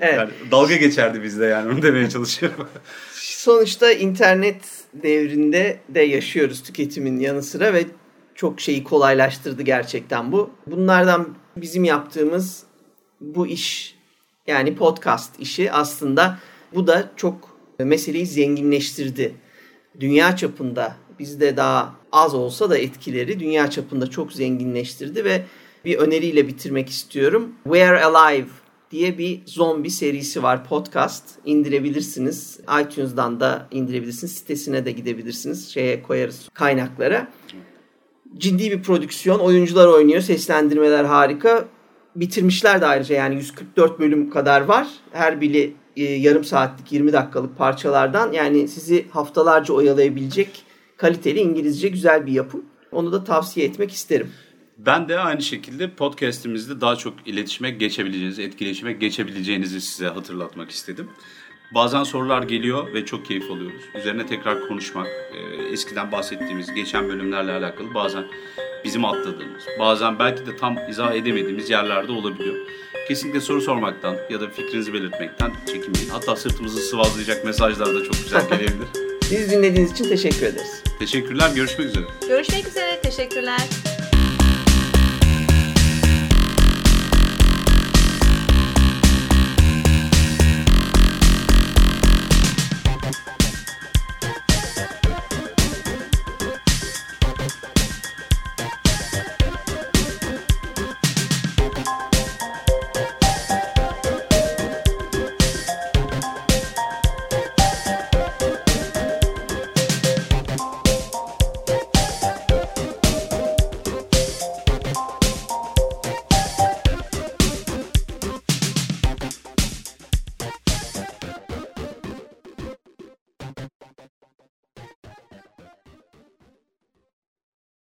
Evet. Yani dalga geçerdi bizde yani onu demeye çalışıyorum. Sonuçta internet devrinde de yaşıyoruz tüketimin yanı sıra ve çok şeyi kolaylaştırdı gerçekten bu. Bunlardan bizim yaptığımız bu iş yani podcast işi aslında bu da çok meseleyi zenginleştirdi. Dünya çapında bizde daha az olsa da etkileri dünya çapında çok zenginleştirdi ve bir öneriyle bitirmek istiyorum. We Are Alive diye bir zombi serisi var podcast. indirebilirsiniz. iTunes'dan da indirebilirsiniz. Sitesine de gidebilirsiniz. Şeye koyarız kaynaklara. Ciddi bir prodüksiyon. Oyuncular oynuyor. Seslendirmeler harika. Bitirmişler de ayrıca yani 144 bölüm kadar var. Her biri e, yarım saatlik 20 dakikalık parçalardan yani sizi haftalarca oyalayabilecek kaliteli İngilizce güzel bir yapım. Onu da tavsiye etmek isterim. Ben de aynı şekilde podcast'imizde daha çok iletişime geçebileceğiniz, etkileşime geçebileceğinizi size hatırlatmak istedim. Bazen sorular geliyor ve çok keyif alıyoruz. Üzerine tekrar konuşmak, e, eskiden bahsettiğimiz geçen bölümlerle alakalı bazen bizim atladığımız, bazen belki de tam izah edemediğimiz yerlerde olabiliyor. Kesinlikle soru sormaktan ya da fikrinizi belirtmekten çekinmeyin. Hatta sırtımızı sıvazlayacak mesajlar da çok güzel gelebilir. Bizi dinlediğiniz için teşekkür ederiz. Teşekkürler, görüşmek üzere. Görüşmek üzere. Teşekkürler.